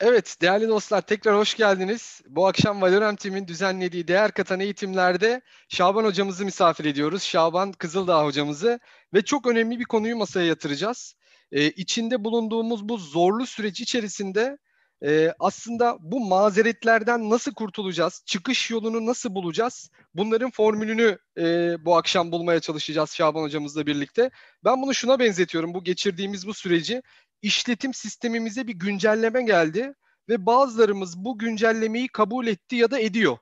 Evet değerli dostlar tekrar hoş geldiniz. Bu akşam Valorem Team'in düzenlediği değer katan eğitimlerde Şaban hocamızı misafir ediyoruz. Şaban Kızıldağ hocamızı ve çok önemli bir konuyu masaya yatıracağız. Ee, içinde bulunduğumuz bu zorlu süreç içerisinde e, aslında bu mazeretlerden nasıl kurtulacağız, çıkış yolunu nasıl bulacağız? Bunların formülünü e, bu akşam bulmaya çalışacağız Şaban hocamızla birlikte. Ben bunu şuna benzetiyorum bu geçirdiğimiz bu süreci işletim sistemimize bir güncelleme geldi ve bazılarımız bu güncellemeyi kabul etti ya da ediyor.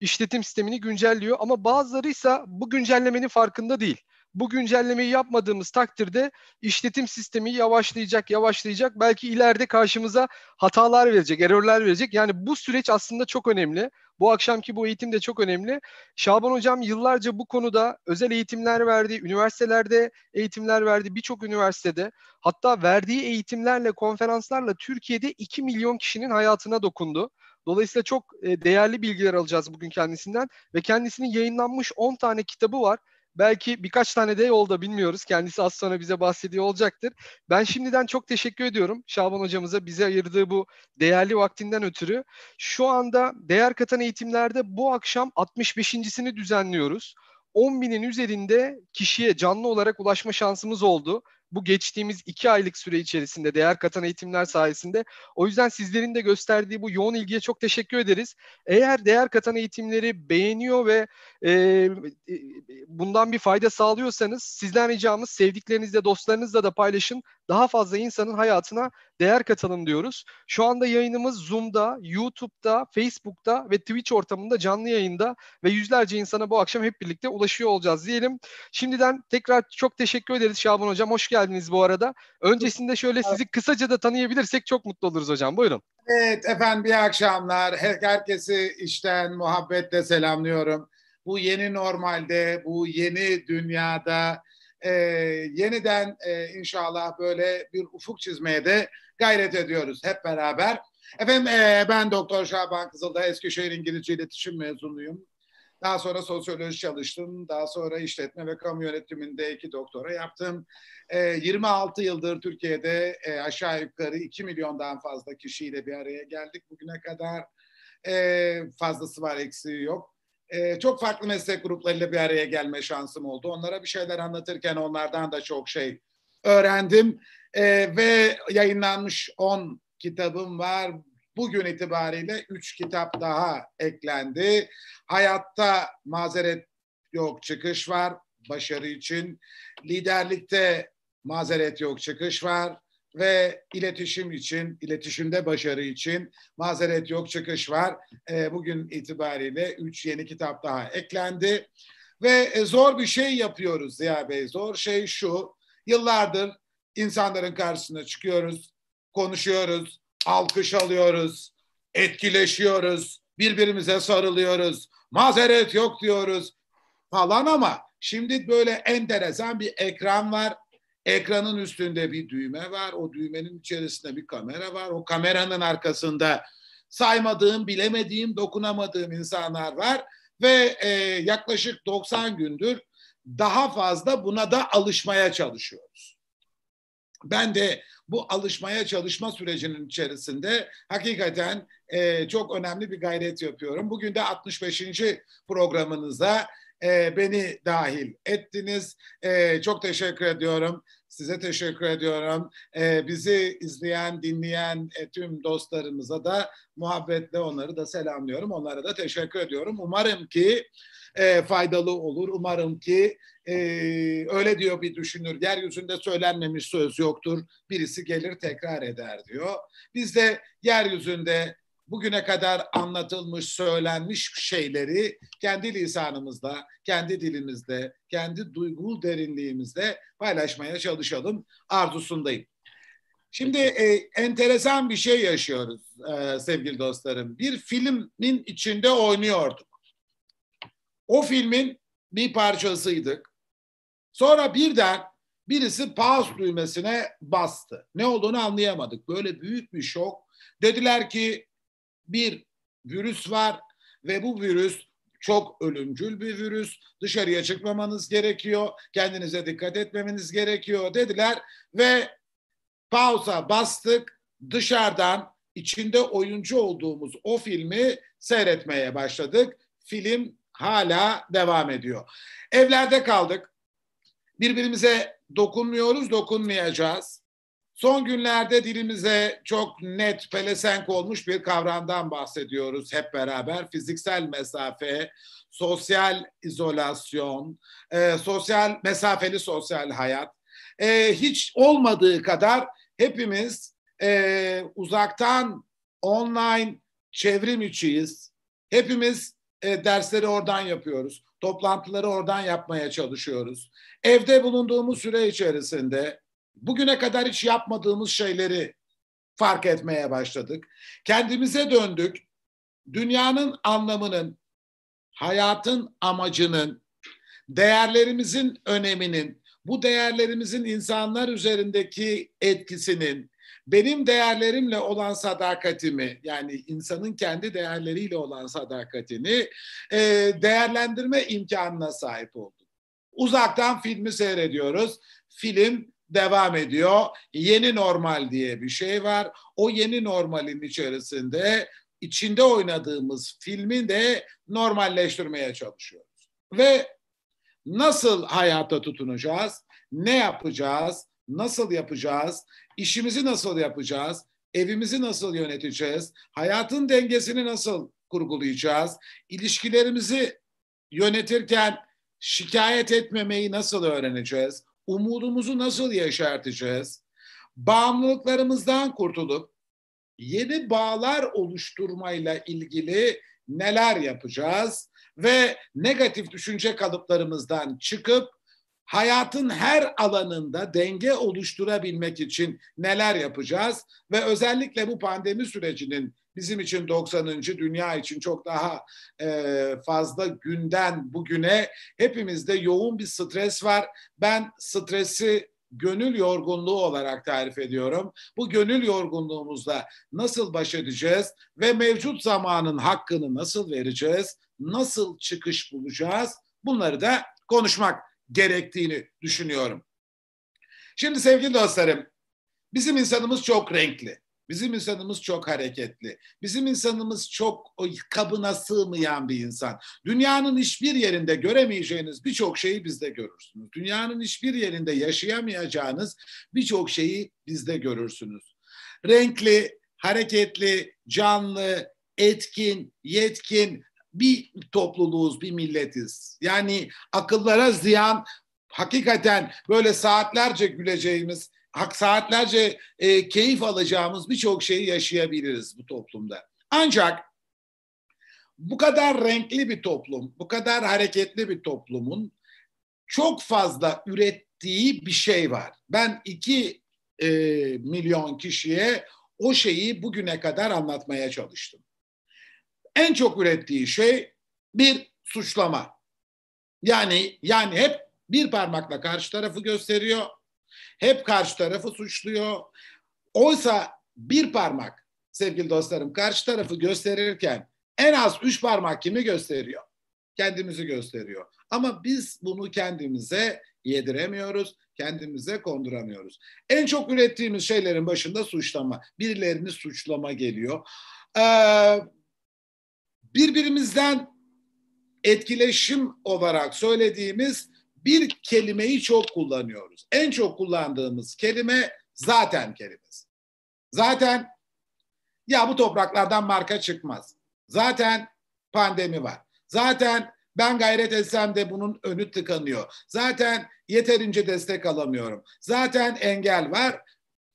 İşletim sistemini güncelliyor ama bazıları ise bu güncellemenin farkında değil. Bu güncellemeyi yapmadığımız takdirde işletim sistemi yavaşlayacak, yavaşlayacak. Belki ileride karşımıza hatalar verecek, errorlar verecek. Yani bu süreç aslında çok önemli. Bu akşamki bu eğitim de çok önemli. Şaban Hocam yıllarca bu konuda özel eğitimler verdi, üniversitelerde eğitimler verdi, birçok üniversitede. Hatta verdiği eğitimlerle, konferanslarla Türkiye'de 2 milyon kişinin hayatına dokundu. Dolayısıyla çok e, değerli bilgiler alacağız bugün kendisinden ve kendisinin yayınlanmış 10 tane kitabı var. Belki birkaç tane de yolda bilmiyoruz. Kendisi az sonra bize bahsediyor olacaktır. Ben şimdiden çok teşekkür ediyorum Şaban hocamıza bize ayırdığı bu değerli vaktinden ötürü. Şu anda değer katan eğitimlerde bu akşam 65.sini düzenliyoruz. 10 binin üzerinde kişiye canlı olarak ulaşma şansımız oldu bu geçtiğimiz iki aylık süre içerisinde değer katan eğitimler sayesinde. O yüzden sizlerin de gösterdiği bu yoğun ilgiye çok teşekkür ederiz. Eğer değer katan eğitimleri beğeniyor ve e, e bundan bir fayda sağlıyorsanız sizden ricamız sevdiklerinizle, dostlarınızla da paylaşın. Daha fazla insanın hayatına değer katalım diyoruz. Şu anda yayınımız Zoom'da, YouTube'da, Facebook'ta ve Twitch ortamında canlı yayında ve yüzlerce insana bu akşam hep birlikte ulaşıyor olacağız diyelim. Şimdiden tekrar çok teşekkür ederiz Şaban Hocam. Hoş geldiniz bu arada. Öncesinde şöyle sizi kısaca da tanıyabilirsek çok mutlu oluruz hocam. Buyurun. Evet efendim iyi akşamlar. Herkesi işten muhabbetle selamlıyorum. Bu yeni normalde, bu yeni dünyada e, yeniden e, inşallah böyle bir ufuk çizmeye de gayret ediyoruz hep beraber. Efendim e, ben Doktor Şaban Kızılda Eskişehir İngilizce İletişim mezunuyum. Daha sonra sosyoloji çalıştım. Daha sonra işletme ve kamu yönetiminde iki doktora yaptım. E, 26 yıldır Türkiye'de e, aşağı yukarı 2 milyondan fazla kişiyle bir araya geldik bugüne kadar. E, fazlası var, eksiği yok. E, çok farklı meslek gruplarıyla bir araya gelme şansım oldu. Onlara bir şeyler anlatırken onlardan da çok şey öğrendim. E, ve yayınlanmış 10 kitabım var. Bugün itibariyle 3 kitap daha eklendi. Hayatta mazeret yok, çıkış var başarı için. Liderlikte mazeret yok, çıkış var ve iletişim için, iletişimde başarı için mazeret yok, çıkış var. E, bugün itibariyle üç yeni kitap daha eklendi. Ve e, zor bir şey yapıyoruz Ziya Bey. Zor şey şu, yıllardır insanların karşısına çıkıyoruz, konuşuyoruz, alkış alıyoruz, etkileşiyoruz, birbirimize sarılıyoruz, mazeret yok diyoruz falan ama şimdi böyle enteresan bir ekran var. Ekranın üstünde bir düğme var. O düğmenin içerisinde bir kamera var. O kameranın arkasında saymadığım, bilemediğim, dokunamadığım insanlar var ve e, yaklaşık 90 gündür daha fazla buna da alışmaya çalışıyoruz. Ben de bu alışmaya çalışma sürecinin içerisinde hakikaten e, çok önemli bir gayret yapıyorum. Bugün de 65. programınıza e, beni dahil ettiniz. E, çok teşekkür ediyorum. Size teşekkür ediyorum. E, bizi izleyen, dinleyen e, tüm dostlarımıza da muhabbetle onları da selamlıyorum. Onlara da teşekkür ediyorum. Umarım ki e, faydalı olur. Umarım ki e, öyle diyor bir düşünür. Yeryüzünde söylenmemiş söz yoktur. Birisi gelir tekrar eder diyor. Biz de yeryüzünde bugüne kadar anlatılmış, söylenmiş şeyleri kendi lisanımızda, kendi dilimizde, kendi duygu derinliğimizde paylaşmaya çalışalım arzusundayım. Şimdi e, enteresan bir şey yaşıyoruz e, sevgili dostlarım. Bir filmin içinde oynuyorduk. O filmin bir parçasıydık. Sonra birden birisi pause düğmesine bastı. Ne olduğunu anlayamadık. Böyle büyük bir şok. Dediler ki bir virüs var ve bu virüs çok ölümcül bir virüs. Dışarıya çıkmamanız gerekiyor. Kendinize dikkat etmemeniz gerekiyor dediler ve pauza bastık. Dışarıdan içinde oyuncu olduğumuz o filmi seyretmeye başladık. Film hala devam ediyor. Evlerde kaldık. Birbirimize dokunmuyoruz, dokunmayacağız. Son günlerde dilimize çok net pelesenk olmuş bir kavramdan bahsediyoruz hep beraber. Fiziksel mesafe, sosyal izolasyon, e, sosyal mesafeli sosyal hayat. E, hiç olmadığı kadar hepimiz e, uzaktan online çevrim içiyiz. Hepimiz e, dersleri oradan yapıyoruz. Toplantıları oradan yapmaya çalışıyoruz. Evde bulunduğumuz süre içerisinde bugüne kadar hiç yapmadığımız şeyleri fark etmeye başladık. Kendimize döndük. Dünyanın anlamının, hayatın amacının, değerlerimizin öneminin, bu değerlerimizin insanlar üzerindeki etkisinin, benim değerlerimle olan sadakatimi yani insanın kendi değerleriyle olan sadakatini e, değerlendirme imkanına sahip oldum. Uzaktan filmi seyrediyoruz. Film devam ediyor. Yeni normal diye bir şey var. O yeni normalin içerisinde içinde oynadığımız filmi de normalleştirmeye çalışıyoruz. Ve nasıl hayata tutunacağız? Ne yapacağız? Nasıl yapacağız? İşimizi nasıl yapacağız? Evimizi nasıl yöneteceğiz? Hayatın dengesini nasıl kurgulayacağız? İlişkilerimizi yönetirken şikayet etmemeyi nasıl öğreneceğiz? Umudumuzu nasıl yaşartacağız? Bağımlılıklarımızdan kurtulup yeni bağlar oluşturmayla ilgili neler yapacağız ve negatif düşünce kalıplarımızdan çıkıp hayatın her alanında denge oluşturabilmek için neler yapacağız ve özellikle bu pandemi sürecinin bizim için 90. dünya için çok daha e, fazla günden bugüne hepimizde yoğun bir stres var. Ben stresi gönül yorgunluğu olarak tarif ediyorum. Bu gönül yorgunluğumuzla nasıl baş edeceğiz ve mevcut zamanın hakkını nasıl vereceğiz? Nasıl çıkış bulacağız? Bunları da konuşmak gerektiğini düşünüyorum. Şimdi sevgili dostlarım, bizim insanımız çok renkli. Bizim insanımız çok hareketli. Bizim insanımız çok kabına sığmayan bir insan. Dünyanın hiçbir yerinde göremeyeceğiniz birçok şeyi bizde görürsünüz. Dünyanın hiçbir yerinde yaşayamayacağınız birçok şeyi bizde görürsünüz. Renkli, hareketli, canlı, etkin, yetkin bir topluluğuz, bir milletiz. Yani akıllara ziyan hakikaten böyle saatlerce güleceğimiz, saatlerce e, keyif alacağımız birçok şeyi yaşayabiliriz bu toplumda. Ancak bu kadar renkli bir toplum, bu kadar hareketli bir toplumun çok fazla ürettiği bir şey var. Ben iki e, milyon kişiye o şeyi bugüne kadar anlatmaya çalıştım. En çok ürettiği şey bir suçlama. Yani yani hep bir parmakla karşı tarafı gösteriyor hep karşı tarafı suçluyor. Oysa bir parmak sevgili dostlarım karşı tarafı gösterirken en az üç parmak kimi gösteriyor? Kendimizi gösteriyor. Ama biz bunu kendimize yediremiyoruz, kendimize konduramıyoruz. En çok ürettiğimiz şeylerin başında suçlama. Birilerini suçlama geliyor. Ee, birbirimizden etkileşim olarak söylediğimiz bir kelimeyi çok kullanıyoruz. En çok kullandığımız kelime zaten kelimesi. Zaten ya bu topraklardan marka çıkmaz. Zaten pandemi var. Zaten ben gayret etsem de bunun önü tıkanıyor. Zaten yeterince destek alamıyorum. Zaten engel var.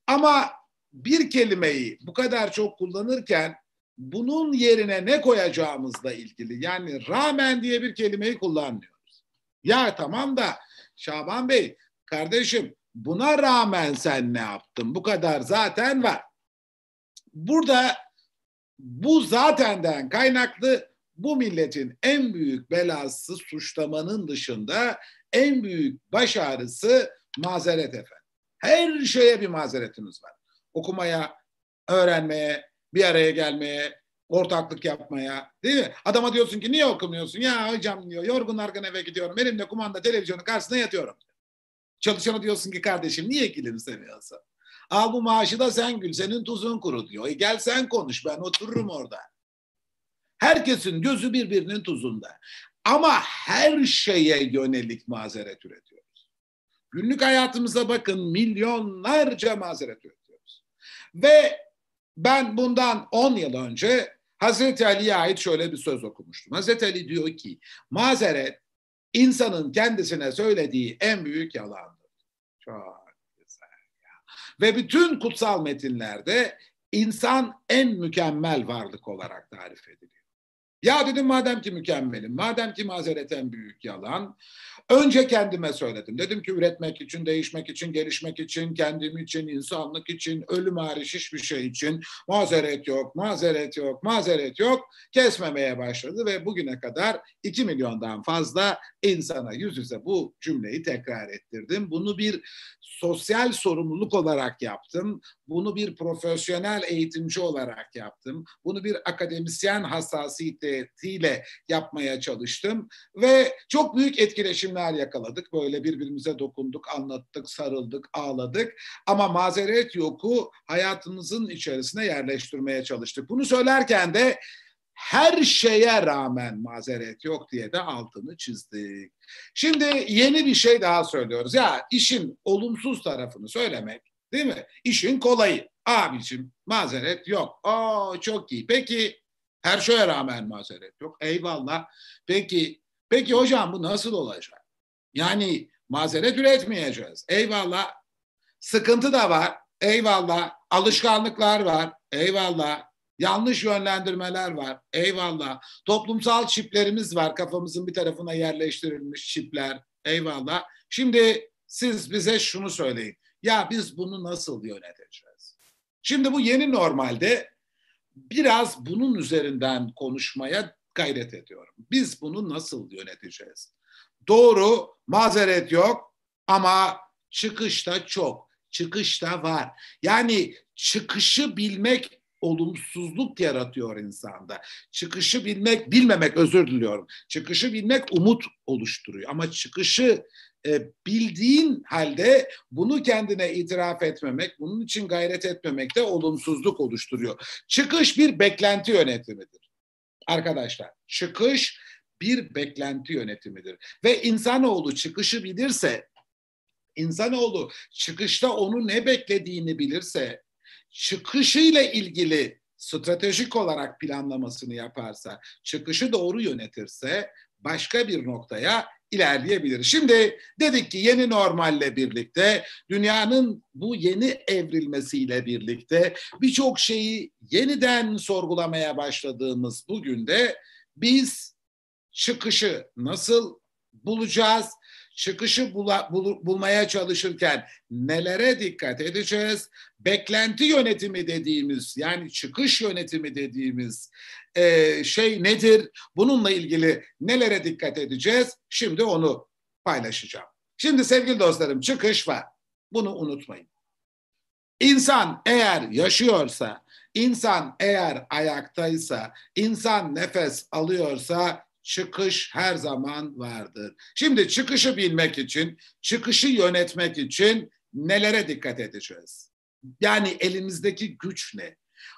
Ama bir kelimeyi bu kadar çok kullanırken bunun yerine ne koyacağımızla ilgili yani rağmen diye bir kelimeyi kullanmıyor. Ya tamam da Şaban Bey kardeşim buna rağmen sen ne yaptın? Bu kadar zaten var. Burada bu zatenden kaynaklı bu milletin en büyük belası suçlamanın dışında en büyük baş ağrısı mazeret efendim. Her şeye bir mazeretimiz var. Okumaya, öğrenmeye, bir araya gelmeye, ortaklık yapmaya. Değil mi? Adama diyorsun ki niye okumuyorsun? Ya hocam diyor yorgun argın eve gidiyorum. Elimde kumanda televizyonun karşısında yatıyorum. Çalışana diyorsun ki kardeşim niye gülümsemiyorsun? Al bu maaşı da sen gül, senin tuzun kuru diyor. E gel sen konuş, ben otururum orada. Herkesin gözü birbirinin tuzunda. Ama her şeye yönelik mazeret üretiyoruz. Günlük hayatımıza bakın milyonlarca mazeret üretiyoruz. Ve ben bundan 10 yıl önce Hazreti Ali'ye ait şöyle bir söz okumuştum. Hazreti Ali diyor ki mazeret insanın kendisine söylediği en büyük yalandır. Çok güzel ya. Ve bütün kutsal metinlerde insan en mükemmel varlık olarak tarif ediliyor. Ya dedim madem ki mükemmelim, madem ki mazereten büyük yalan, önce kendime söyledim. Dedim ki üretmek için, değişmek için, gelişmek için, kendim için, insanlık için, ölüm hariç hiçbir şey için mazeret yok, mazeret yok, mazeret yok. Kesmemeye başladı ve bugüne kadar 2 milyondan fazla insana yüz yüze bu cümleyi tekrar ettirdim. Bunu bir sosyal sorumluluk olarak yaptım. Bunu bir profesyonel eğitimci olarak yaptım. Bunu bir akademisyen hassasiyetiyle yapmaya çalıştım ve çok büyük etkileşimler yakaladık. Böyle birbirimize dokunduk, anlattık, sarıldık, ağladık. Ama mazeret yoku hayatımızın içerisine yerleştirmeye çalıştık. Bunu söylerken de her şeye rağmen mazeret yok diye de altını çizdik. Şimdi yeni bir şey daha söylüyoruz. Ya işin olumsuz tarafını söylemek değil mi? İşin kolayı. Abicim mazeret yok. Oo çok iyi. Peki her şeye rağmen mazeret yok. Eyvallah. Peki peki hocam bu nasıl olacak? Yani mazeret üretmeyeceğiz. Eyvallah. Sıkıntı da var. Eyvallah. Alışkanlıklar var. Eyvallah. Yanlış yönlendirmeler var. Eyvallah. Toplumsal çiplerimiz var. Kafamızın bir tarafına yerleştirilmiş çipler. Eyvallah. Şimdi siz bize şunu söyleyin. Ya biz bunu nasıl yöneteceğiz? Şimdi bu yeni normalde biraz bunun üzerinden konuşmaya gayret ediyorum. Biz bunu nasıl yöneteceğiz? Doğru, mazeret yok ama çıkışta çok. Çıkışta var. Yani çıkışı bilmek olumsuzluk yaratıyor insanda. Çıkışı bilmek, bilmemek özür diliyorum. Çıkışı bilmek umut oluşturuyor. Ama çıkışı e, bildiğin halde bunu kendine itiraf etmemek, bunun için gayret etmemek de olumsuzluk oluşturuyor. Çıkış bir beklenti yönetimidir. Arkadaşlar, çıkış bir beklenti yönetimidir. Ve insanoğlu çıkışı bilirse, insanoğlu çıkışta onu ne beklediğini bilirse, çıkışıyla ilgili stratejik olarak planlamasını yaparsa, çıkışı doğru yönetirse başka bir noktaya ilerleyebilir. Şimdi dedik ki yeni normalle birlikte dünyanın bu yeni evrilmesiyle birlikte birçok şeyi yeniden sorgulamaya başladığımız bugün de biz çıkışı nasıl bulacağız? Çıkışı bula, bul, bulmaya çalışırken nelere dikkat edeceğiz? Beklenti yönetimi dediğimiz yani çıkış yönetimi dediğimiz e, şey nedir? Bununla ilgili nelere dikkat edeceğiz? Şimdi onu paylaşacağım. Şimdi sevgili dostlarım çıkış var. Bunu unutmayın. İnsan eğer yaşıyorsa, insan eğer ayaktaysa, insan nefes alıyorsa çıkış her zaman vardır. Şimdi çıkışı bilmek için, çıkışı yönetmek için nelere dikkat edeceğiz? Yani elimizdeki güç ne?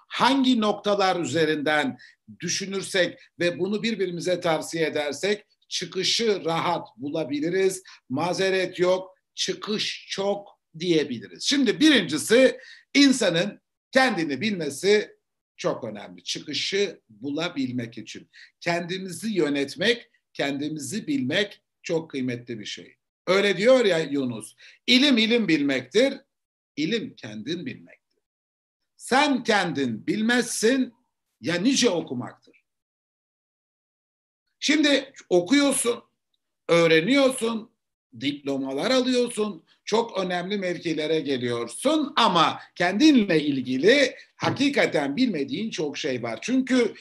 Hangi noktalar üzerinden düşünürsek ve bunu birbirimize tavsiye edersek çıkışı rahat bulabiliriz. Mazeret yok, çıkış çok diyebiliriz. Şimdi birincisi insanın kendini bilmesi çok önemli. Çıkışı bulabilmek için. Kendimizi yönetmek, kendimizi bilmek çok kıymetli bir şey. Öyle diyor ya Yunus. İlim ilim bilmektir. İlim kendin bilmektir. Sen kendin bilmezsin ya nice okumaktır. Şimdi okuyorsun, öğreniyorsun, diplomalar alıyorsun, çok önemli mevkilere geliyorsun ama kendinle ilgili hakikaten bilmediğin çok şey var. Çünkü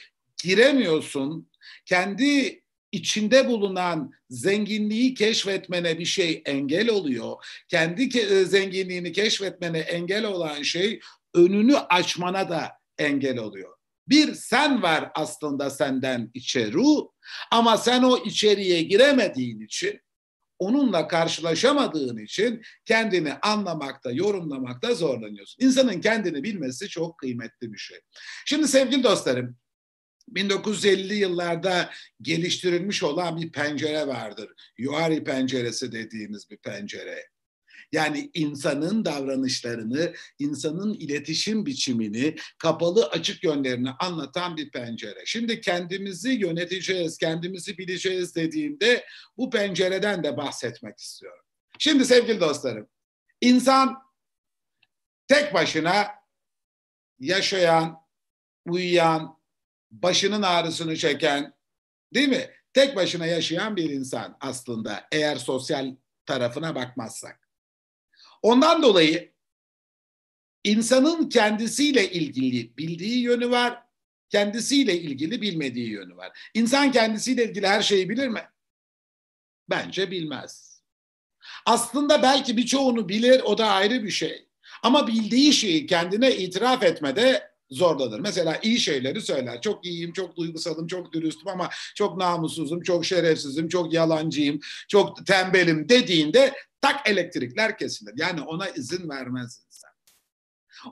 giremiyorsun, kendi içinde bulunan zenginliği keşfetmene bir şey engel oluyor. Kendi ke- zenginliğini keşfetmene engel olan şey önünü açmana da engel oluyor. Bir sen var aslında senden içeri ama sen o içeriye giremediğin için onunla karşılaşamadığın için kendini anlamakta, yorumlamakta zorlanıyorsun. İnsanın kendini bilmesi çok kıymetli bir şey. Şimdi sevgili dostlarım, 1950'li yıllarda geliştirilmiş olan bir pencere vardır. Yuari penceresi dediğimiz bir pencere. Yani insanın davranışlarını, insanın iletişim biçimini, kapalı açık yönlerini anlatan bir pencere. Şimdi kendimizi yöneteceğiz, kendimizi bileceğiz dediğimde bu pencereden de bahsetmek istiyorum. Şimdi sevgili dostlarım, insan tek başına yaşayan, uyuyan, başının ağrısını çeken, değil mi? Tek başına yaşayan bir insan aslında eğer sosyal tarafına bakmazsak. Ondan dolayı insanın kendisiyle ilgili bildiği yönü var, kendisiyle ilgili bilmediği yönü var. İnsan kendisiyle ilgili her şeyi bilir mi? Bence bilmez. Aslında belki birçoğunu bilir, o da ayrı bir şey. Ama bildiği şeyi kendine itiraf etmede zorlanır. Mesela iyi şeyleri söyler. Çok iyiyim, çok duygusalım, çok dürüstüm ama çok namussuzum, çok şerefsizim, çok yalancıyım, çok tembelim dediğinde tak elektrikler kesilir. Yani ona izin vermez insan.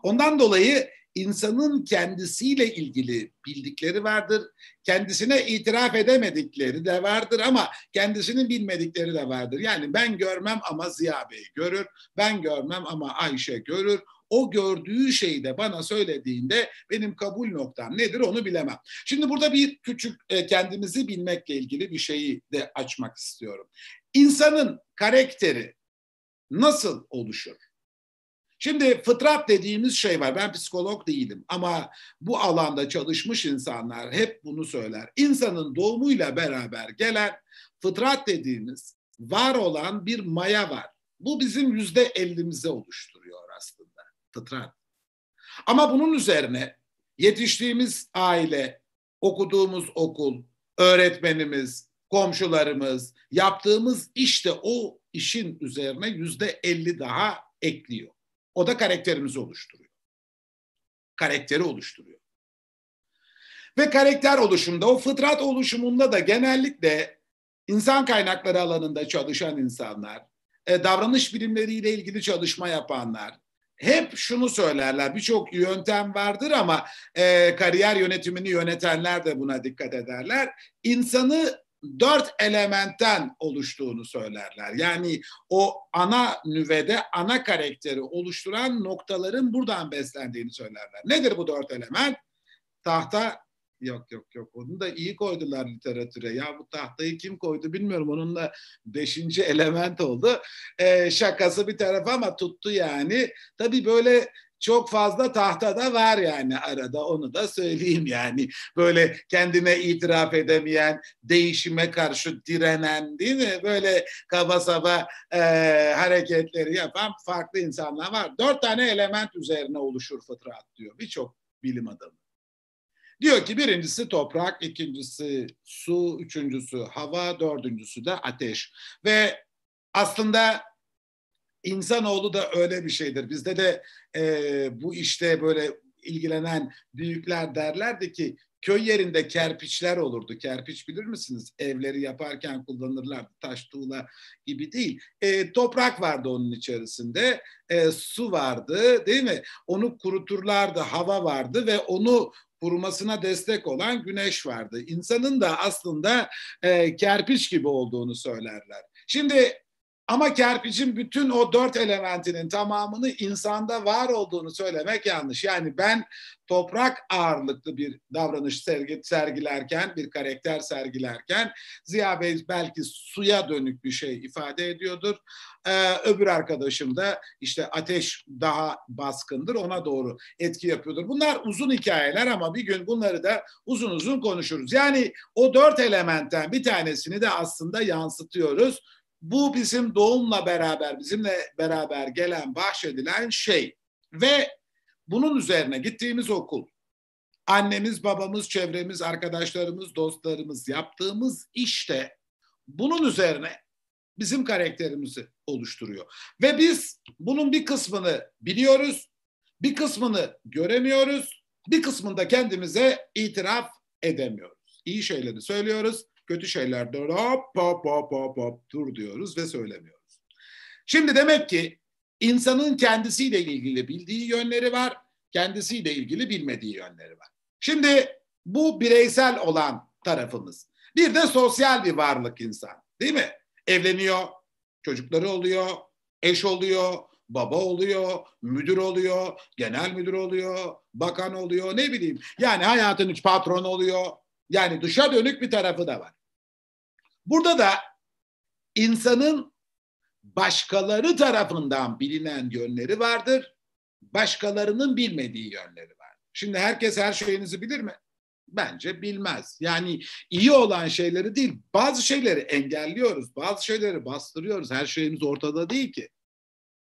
Ondan dolayı insanın kendisiyle ilgili bildikleri vardır. Kendisine itiraf edemedikleri de vardır ama kendisinin bilmedikleri de vardır. Yani ben görmem ama Ziya Bey görür. Ben görmem ama Ayşe görür. O gördüğü şeyi de bana söylediğinde benim kabul noktam nedir onu bilemem. Şimdi burada bir küçük e, kendimizi bilmekle ilgili bir şeyi de açmak istiyorum. İnsanın karakteri nasıl oluşur? Şimdi fıtrat dediğimiz şey var. Ben psikolog değilim ama bu alanda çalışmış insanlar hep bunu söyler. İnsanın doğumuyla beraber gelen fıtrat dediğimiz var olan bir maya var. Bu bizim yüzde ellimize oluşturuyor aslında fıtrat. Ama bunun üzerine yetiştiğimiz aile, okuduğumuz okul, öğretmenimiz, komşularımız, yaptığımız işte o işin üzerine yüzde elli daha ekliyor. O da karakterimizi oluşturuyor. Karakteri oluşturuyor. Ve karakter oluşumunda, o fıtrat oluşumunda da genellikle insan kaynakları alanında çalışan insanlar, e, davranış bilimleriyle ilgili çalışma yapanlar, hep şunu söylerler. Birçok yöntem vardır ama e, kariyer yönetimini yönetenler de buna dikkat ederler. İnsanı dört elementten oluştuğunu söylerler. Yani o ana nüvede ana karakteri oluşturan noktaların buradan beslendiğini söylerler. Nedir bu dört element? Tahta yok yok yok onu da iyi koydular literatüre. Ya bu tahtayı kim koydu bilmiyorum. Onun da beşinci element oldu. Ee, şakası bir tarafa ama tuttu yani. Tabii böyle çok fazla tahtada var yani arada onu da söyleyeyim yani. Böyle kendine itiraf edemeyen, değişime karşı direnen değil mi? Böyle kaba saba e, hareketleri yapan farklı insanlar var. Dört tane element üzerine oluşur fıtrat diyor birçok bilim adamı. Diyor ki birincisi toprak, ikincisi su, üçüncüsü hava, dördüncüsü de ateş. Ve aslında İnsanoğlu da öyle bir şeydir. Bizde de e, bu işte böyle ilgilenen büyükler derlerdi ki köy yerinde kerpiçler olurdu. Kerpiç bilir misiniz? Evleri yaparken kullanırlardı. Taş tuğla gibi değil. E, toprak vardı onun içerisinde. E, su vardı değil mi? Onu kuruturlardı. Hava vardı ve onu kurumasına destek olan güneş vardı. İnsanın da aslında e, kerpiç gibi olduğunu söylerler. Şimdi ama kerpiçin bütün o dört elementinin tamamını insanda var olduğunu söylemek yanlış. Yani ben toprak ağırlıklı bir davranış sergi, sergilerken, bir karakter sergilerken Ziya Bey belki suya dönük bir şey ifade ediyordur. Ee, öbür arkadaşım da işte ateş daha baskındır, ona doğru etki yapıyordur. Bunlar uzun hikayeler ama bir gün bunları da uzun uzun konuşuruz. Yani o dört elementten bir tanesini de aslında yansıtıyoruz bu bizim doğumla beraber, bizimle beraber gelen, bahşedilen şey. Ve bunun üzerine gittiğimiz okul, annemiz, babamız, çevremiz, arkadaşlarımız, dostlarımız yaptığımız işte bunun üzerine bizim karakterimizi oluşturuyor. Ve biz bunun bir kısmını biliyoruz, bir kısmını göremiyoruz, Bir kısmında kendimize itiraf edemiyoruz. İyi şeyleri söylüyoruz, kötü şeylerde hop hop hop hop hop dur diyoruz ve söylemiyoruz. Şimdi demek ki insanın kendisiyle ilgili bildiği yönleri var, kendisiyle ilgili bilmediği yönleri var. Şimdi bu bireysel olan tarafımız. Bir de sosyal bir varlık insan değil mi? Evleniyor, çocukları oluyor, eş oluyor, baba oluyor, müdür oluyor, genel müdür oluyor, bakan oluyor, ne bileyim. Yani hayatın üç patron oluyor. Yani dışa dönük bir tarafı da var. Burada da insanın başkaları tarafından bilinen yönleri vardır. Başkalarının bilmediği yönleri var. Şimdi herkes her şeyinizi bilir mi? Bence bilmez. Yani iyi olan şeyleri değil, bazı şeyleri engelliyoruz, bazı şeyleri bastırıyoruz. Her şeyimiz ortada değil ki.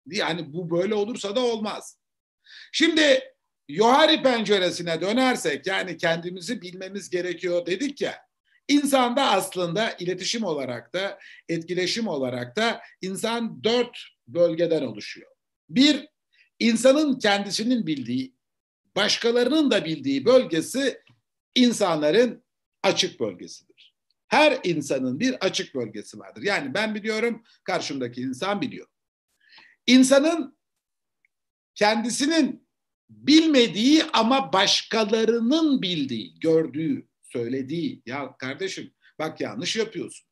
Yani bu böyle olursa da olmaz. Şimdi Yohari penceresine dönersek yani kendimizi bilmemiz gerekiyor dedik ya. İnsanda aslında iletişim olarak da etkileşim olarak da insan dört bölgeden oluşuyor. Bir, insanın kendisinin bildiği, başkalarının da bildiği bölgesi insanların açık bölgesidir. Her insanın bir açık bölgesi vardır. Yani ben biliyorum, karşımdaki insan biliyor. İnsanın kendisinin bilmediği ama başkalarının bildiği, gördüğü, söylediği. Ya kardeşim bak yanlış yapıyorsun.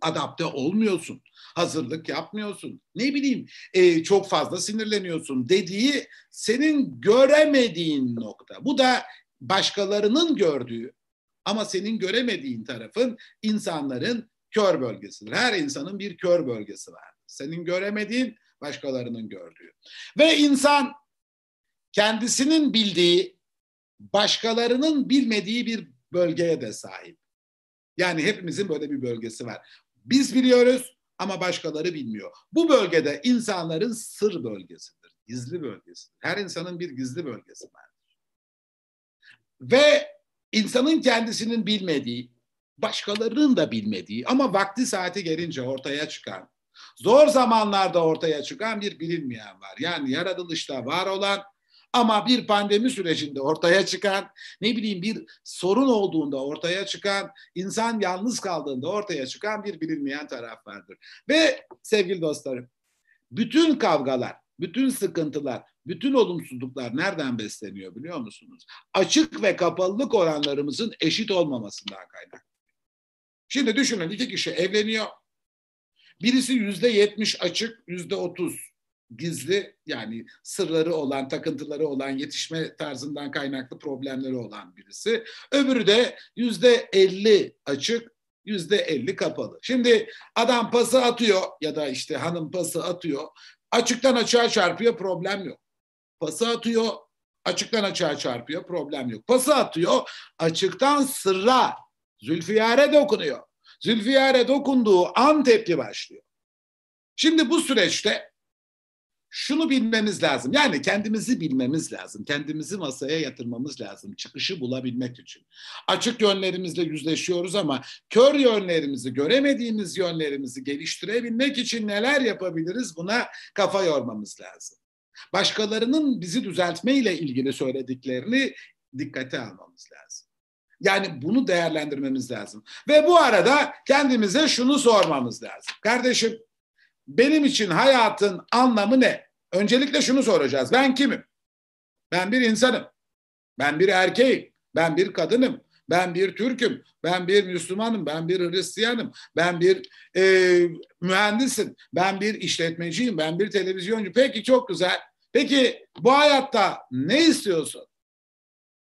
Adapte olmuyorsun. Hazırlık yapmıyorsun. Ne bileyim e, çok fazla sinirleniyorsun dediği senin göremediğin nokta. Bu da başkalarının gördüğü ama senin göremediğin tarafın insanların kör bölgesidir. Her insanın bir kör bölgesi var. Senin göremediğin başkalarının gördüğü. Ve insan kendisinin bildiği, başkalarının bilmediği bir bölgeye de sahip. Yani hepimizin böyle bir bölgesi var. Biz biliyoruz ama başkaları bilmiyor. Bu bölgede insanların sır bölgesidir, gizli bölgesidir. Her insanın bir gizli bölgesi vardır. Ve insanın kendisinin bilmediği, başkalarının da bilmediği ama vakti saati gelince ortaya çıkan, zor zamanlarda ortaya çıkan bir bilinmeyen var. Yani yaratılışta var olan ama bir pandemi sürecinde ortaya çıkan, ne bileyim bir sorun olduğunda ortaya çıkan, insan yalnız kaldığında ortaya çıkan bir bilinmeyen taraf vardır. Ve sevgili dostlarım, bütün kavgalar, bütün sıkıntılar, bütün olumsuzluklar nereden besleniyor biliyor musunuz? Açık ve kapalılık oranlarımızın eşit olmamasından kaynaklı. Şimdi düşünün iki kişi evleniyor. Birisi yüzde yetmiş açık, yüzde otuz gizli yani sırları olan, takıntıları olan, yetişme tarzından kaynaklı problemleri olan birisi. Öbürü de yüzde elli açık, yüzde elli kapalı. Şimdi adam pası atıyor ya da işte hanım pası atıyor. Açıktan açığa çarpıyor problem yok. Pası atıyor, açıktan açığa çarpıyor problem yok. Pası atıyor, açıktan sırra, Zülfiyare dokunuyor. Zülfiyare dokunduğu an tepki başlıyor. Şimdi bu süreçte şunu bilmemiz lazım. Yani kendimizi bilmemiz lazım. Kendimizi masaya yatırmamız lazım. Çıkışı bulabilmek için. Açık yönlerimizle yüzleşiyoruz ama kör yönlerimizi, göremediğimiz yönlerimizi geliştirebilmek için neler yapabiliriz? Buna kafa yormamız lazım. Başkalarının bizi düzeltme ile ilgili söylediklerini dikkate almamız lazım. Yani bunu değerlendirmemiz lazım. Ve bu arada kendimize şunu sormamız lazım. Kardeşim benim için hayatın anlamı ne? Öncelikle şunu soracağız. Ben kimim? Ben bir insanım. Ben bir erkeğim. Ben bir kadınım. Ben bir Türk'üm. Ben bir Müslümanım. Ben bir Hristiyanım. Ben bir e, mühendisim. Ben bir işletmeciyim. Ben bir televizyoncu. Peki çok güzel. Peki bu hayatta ne istiyorsun?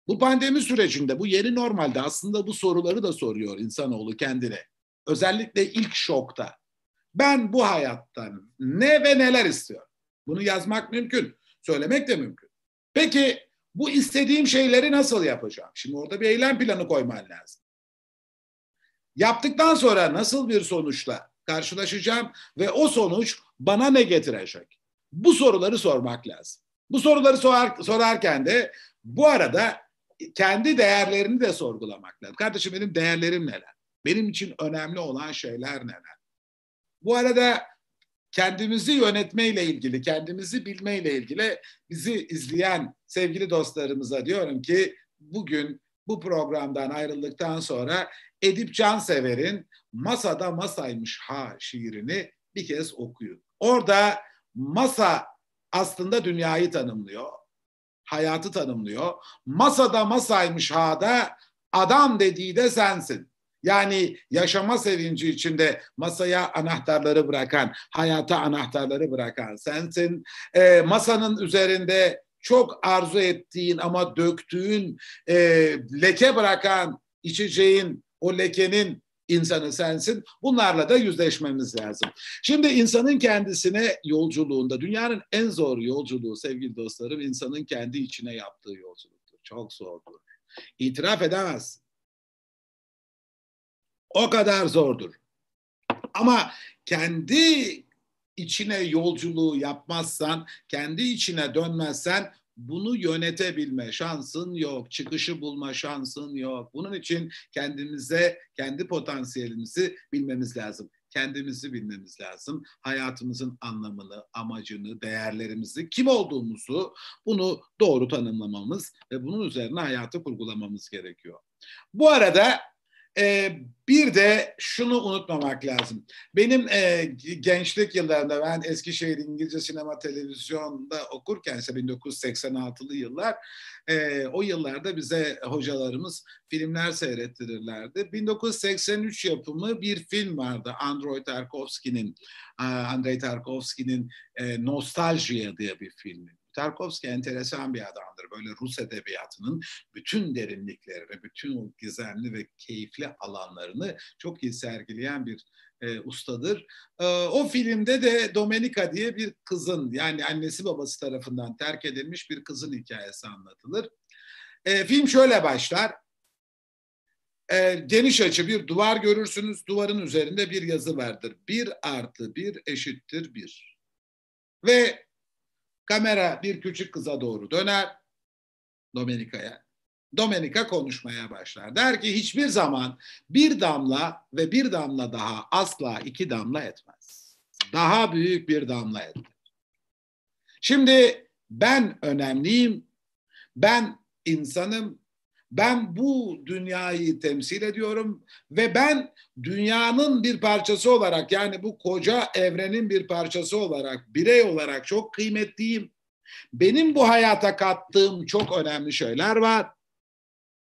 Bu pandemi sürecinde, bu yeni normalde aslında bu soruları da soruyor insanoğlu kendine. Özellikle ilk şokta. Ben bu hayattan ne ve neler istiyorum? Bunu yazmak mümkün, söylemek de mümkün. Peki bu istediğim şeyleri nasıl yapacağım? Şimdi orada bir eylem planı koyman lazım. Yaptıktan sonra nasıl bir sonuçla karşılaşacağım ve o sonuç bana ne getirecek? Bu soruları sormak lazım. Bu soruları sorar, sorarken de bu arada kendi değerlerini de sorgulamak lazım. Kardeşim benim değerlerim neler? Benim için önemli olan şeyler neler? Bu arada kendimizi yönetmeyle ilgili, kendimizi bilmeyle ilgili bizi izleyen sevgili dostlarımıza diyorum ki bugün bu programdan ayrıldıktan sonra Edip Cansever'in Masada Masaymış Ha şiirini bir kez okuyun. Orada masa aslında dünyayı tanımlıyor, hayatı tanımlıyor. Masada masaymış ha'da adam dediği de sensin. Yani yaşama sevinci içinde masaya anahtarları bırakan, hayata anahtarları bırakan sensin. E, masanın üzerinde çok arzu ettiğin ama döktüğün, e, leke bırakan içeceğin, o lekenin insanı sensin. Bunlarla da yüzleşmemiz lazım. Şimdi insanın kendisine yolculuğunda, dünyanın en zor yolculuğu sevgili dostlarım, insanın kendi içine yaptığı yolculuktur. Çok zordur. İtiraf edemezsin. O kadar zordur. Ama kendi içine yolculuğu yapmazsan, kendi içine dönmezsen bunu yönetebilme şansın yok. Çıkışı bulma şansın yok. Bunun için kendimize, kendi potansiyelimizi bilmemiz lazım. Kendimizi bilmemiz lazım. Hayatımızın anlamını, amacını, değerlerimizi, kim olduğumuzu bunu doğru tanımlamamız ve bunun üzerine hayatı kurgulamamız gerekiyor. Bu arada e, bir de şunu unutmamak lazım. Benim e, gençlik yıllarında ben Eskişehir İngilizce Sinema Televizyon'da okurken ise 1986'lı yıllar e, o yıllarda bize hocalarımız filmler seyrettirirlerdi. 1983 yapımı bir film vardı Andrei Tarkovski'nin Andrei Tarkovski'nin e, Nostaljiya diye bir filmi. Tarkovski enteresan bir adamdır. Böyle Rus edebiyatının bütün derinliklerini, bütün gizemli ve keyifli alanlarını çok iyi sergileyen bir e, ustadır. E, o filmde de Domenica diye bir kızın yani annesi babası tarafından terk edilmiş bir kızın hikayesi anlatılır. E, film şöyle başlar. E, geniş açı bir duvar görürsünüz. Duvarın üzerinde bir yazı vardır. Bir artı bir eşittir bir. Ve Kamera bir küçük kıza doğru döner. Domenica'ya. Domenica konuşmaya başlar. Der ki hiçbir zaman bir damla ve bir damla daha asla iki damla etmez. Daha büyük bir damla eder. Şimdi ben önemliyim. Ben insanım. Ben bu dünyayı temsil ediyorum ve ben dünyanın bir parçası olarak yani bu koca evrenin bir parçası olarak birey olarak çok kıymetliyim. Benim bu hayata kattığım çok önemli şeyler var.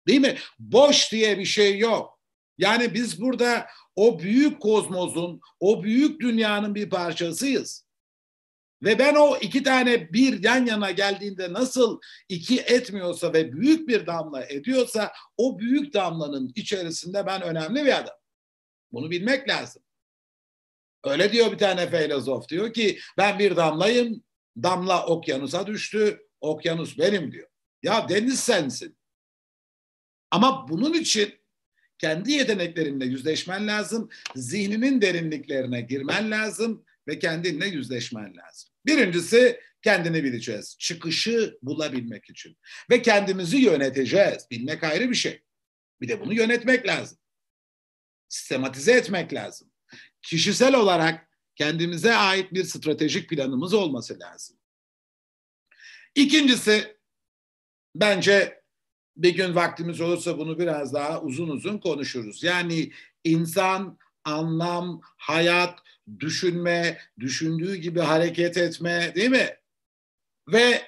Değil mi? Boş diye bir şey yok. Yani biz burada o büyük kozmosun, o büyük dünyanın bir parçasıyız. Ve ben o iki tane bir yan yana geldiğinde nasıl iki etmiyorsa ve büyük bir damla ediyorsa o büyük damlanın içerisinde ben önemli bir adam. Bunu bilmek lazım. Öyle diyor bir tane filozof diyor ki ben bir damlayım damla okyanusa düştü okyanus benim diyor. Ya deniz sensin. Ama bunun için kendi yeteneklerinle yüzleşmen lazım. Zihninin derinliklerine girmen lazım ve kendinle yüzleşmen lazım. Birincisi kendini bileceğiz. Çıkışı bulabilmek için. Ve kendimizi yöneteceğiz. Bilmek ayrı bir şey. Bir de bunu yönetmek lazım. Sistematize etmek lazım. Kişisel olarak kendimize ait bir stratejik planımız olması lazım. İkincisi bence bir gün vaktimiz olursa bunu biraz daha uzun uzun konuşuruz. Yani insan anlam, hayat, düşünme, düşündüğü gibi hareket etme değil mi? Ve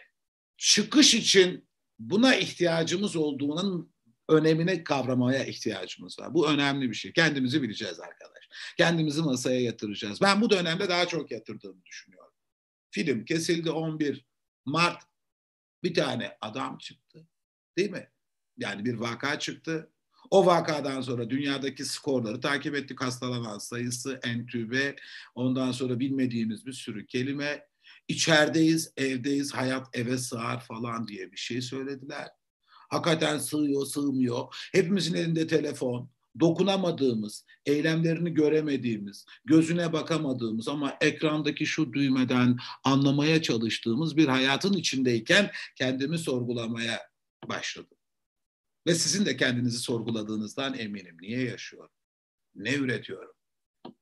çıkış için buna ihtiyacımız olduğunun önemini kavramaya ihtiyacımız var. Bu önemli bir şey. Kendimizi bileceğiz arkadaş. Kendimizi masaya yatıracağız. Ben bu dönemde daha çok yatırdığımı düşünüyorum. Film kesildi 11 Mart. Bir tane adam çıktı. Değil mi? Yani bir vaka çıktı. O vakadan sonra dünyadaki skorları takip ettik. Hastalanan sayısı, entübe, ondan sonra bilmediğimiz bir sürü kelime. İçerideyiz, evdeyiz, hayat eve sığar falan diye bir şey söylediler. Hakikaten sığıyor, sığmıyor. Hepimizin elinde telefon, dokunamadığımız, eylemlerini göremediğimiz, gözüne bakamadığımız ama ekrandaki şu düğmeden anlamaya çalıştığımız bir hayatın içindeyken kendimi sorgulamaya başladım. Ve sizin de kendinizi sorguladığınızdan eminim. Niye yaşıyorum? Ne üretiyorum?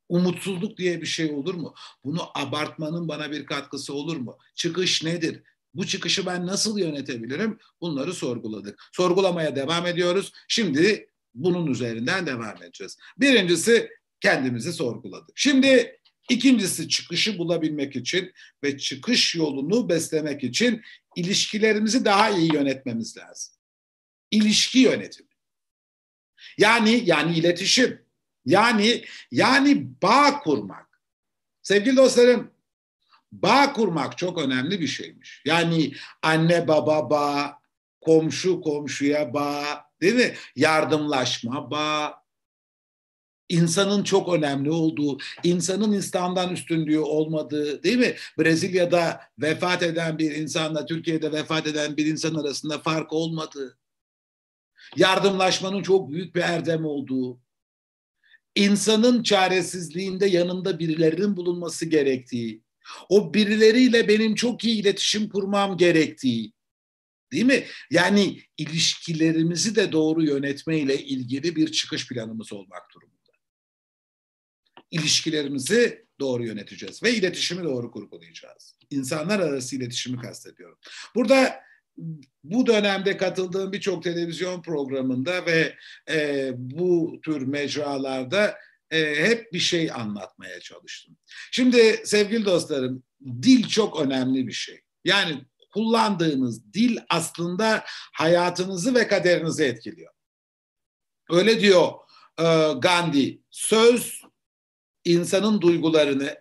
Umutsuzluk diye bir şey olur mu? Bunu abartmanın bana bir katkısı olur mu? Çıkış nedir? Bu çıkışı ben nasıl yönetebilirim? Bunları sorguladık. Sorgulamaya devam ediyoruz. Şimdi bunun üzerinden devam edeceğiz. Birincisi kendimizi sorguladık. Şimdi ikincisi çıkışı bulabilmek için ve çıkış yolunu beslemek için ilişkilerimizi daha iyi yönetmemiz lazım. İlişki yönetimi. Yani yani iletişim. Yani yani bağ kurmak. Sevgili dostlarım, bağ kurmak çok önemli bir şeymiş. Yani anne baba bağ, komşu komşuya bağ, değil mi? Yardımlaşma bağ, insanın çok önemli olduğu, insanın İslam'dan üstünlüğü olmadığı, değil mi? Brezilya'da vefat eden bir insanla Türkiye'de vefat eden bir insan arasında fark olmadığı, yardımlaşmanın çok büyük bir erdem olduğu, insanın çaresizliğinde yanında birilerinin bulunması gerektiği, o birileriyle benim çok iyi iletişim kurmam gerektiği, değil mi? Yani ilişkilerimizi de doğru yönetmeyle ilgili bir çıkış planımız olmak durumunda. İlişkilerimizi doğru yöneteceğiz ve iletişimi doğru kurgulayacağız. İnsanlar arası iletişimi kastediyorum. Burada bu dönemde katıldığım birçok televizyon programında ve e, bu tür mecralarda e, hep bir şey anlatmaya çalıştım. Şimdi sevgili dostlarım, dil çok önemli bir şey. Yani kullandığınız dil aslında hayatınızı ve kaderinizi etkiliyor. Öyle diyor e, Gandhi. Söz insanın duygularını,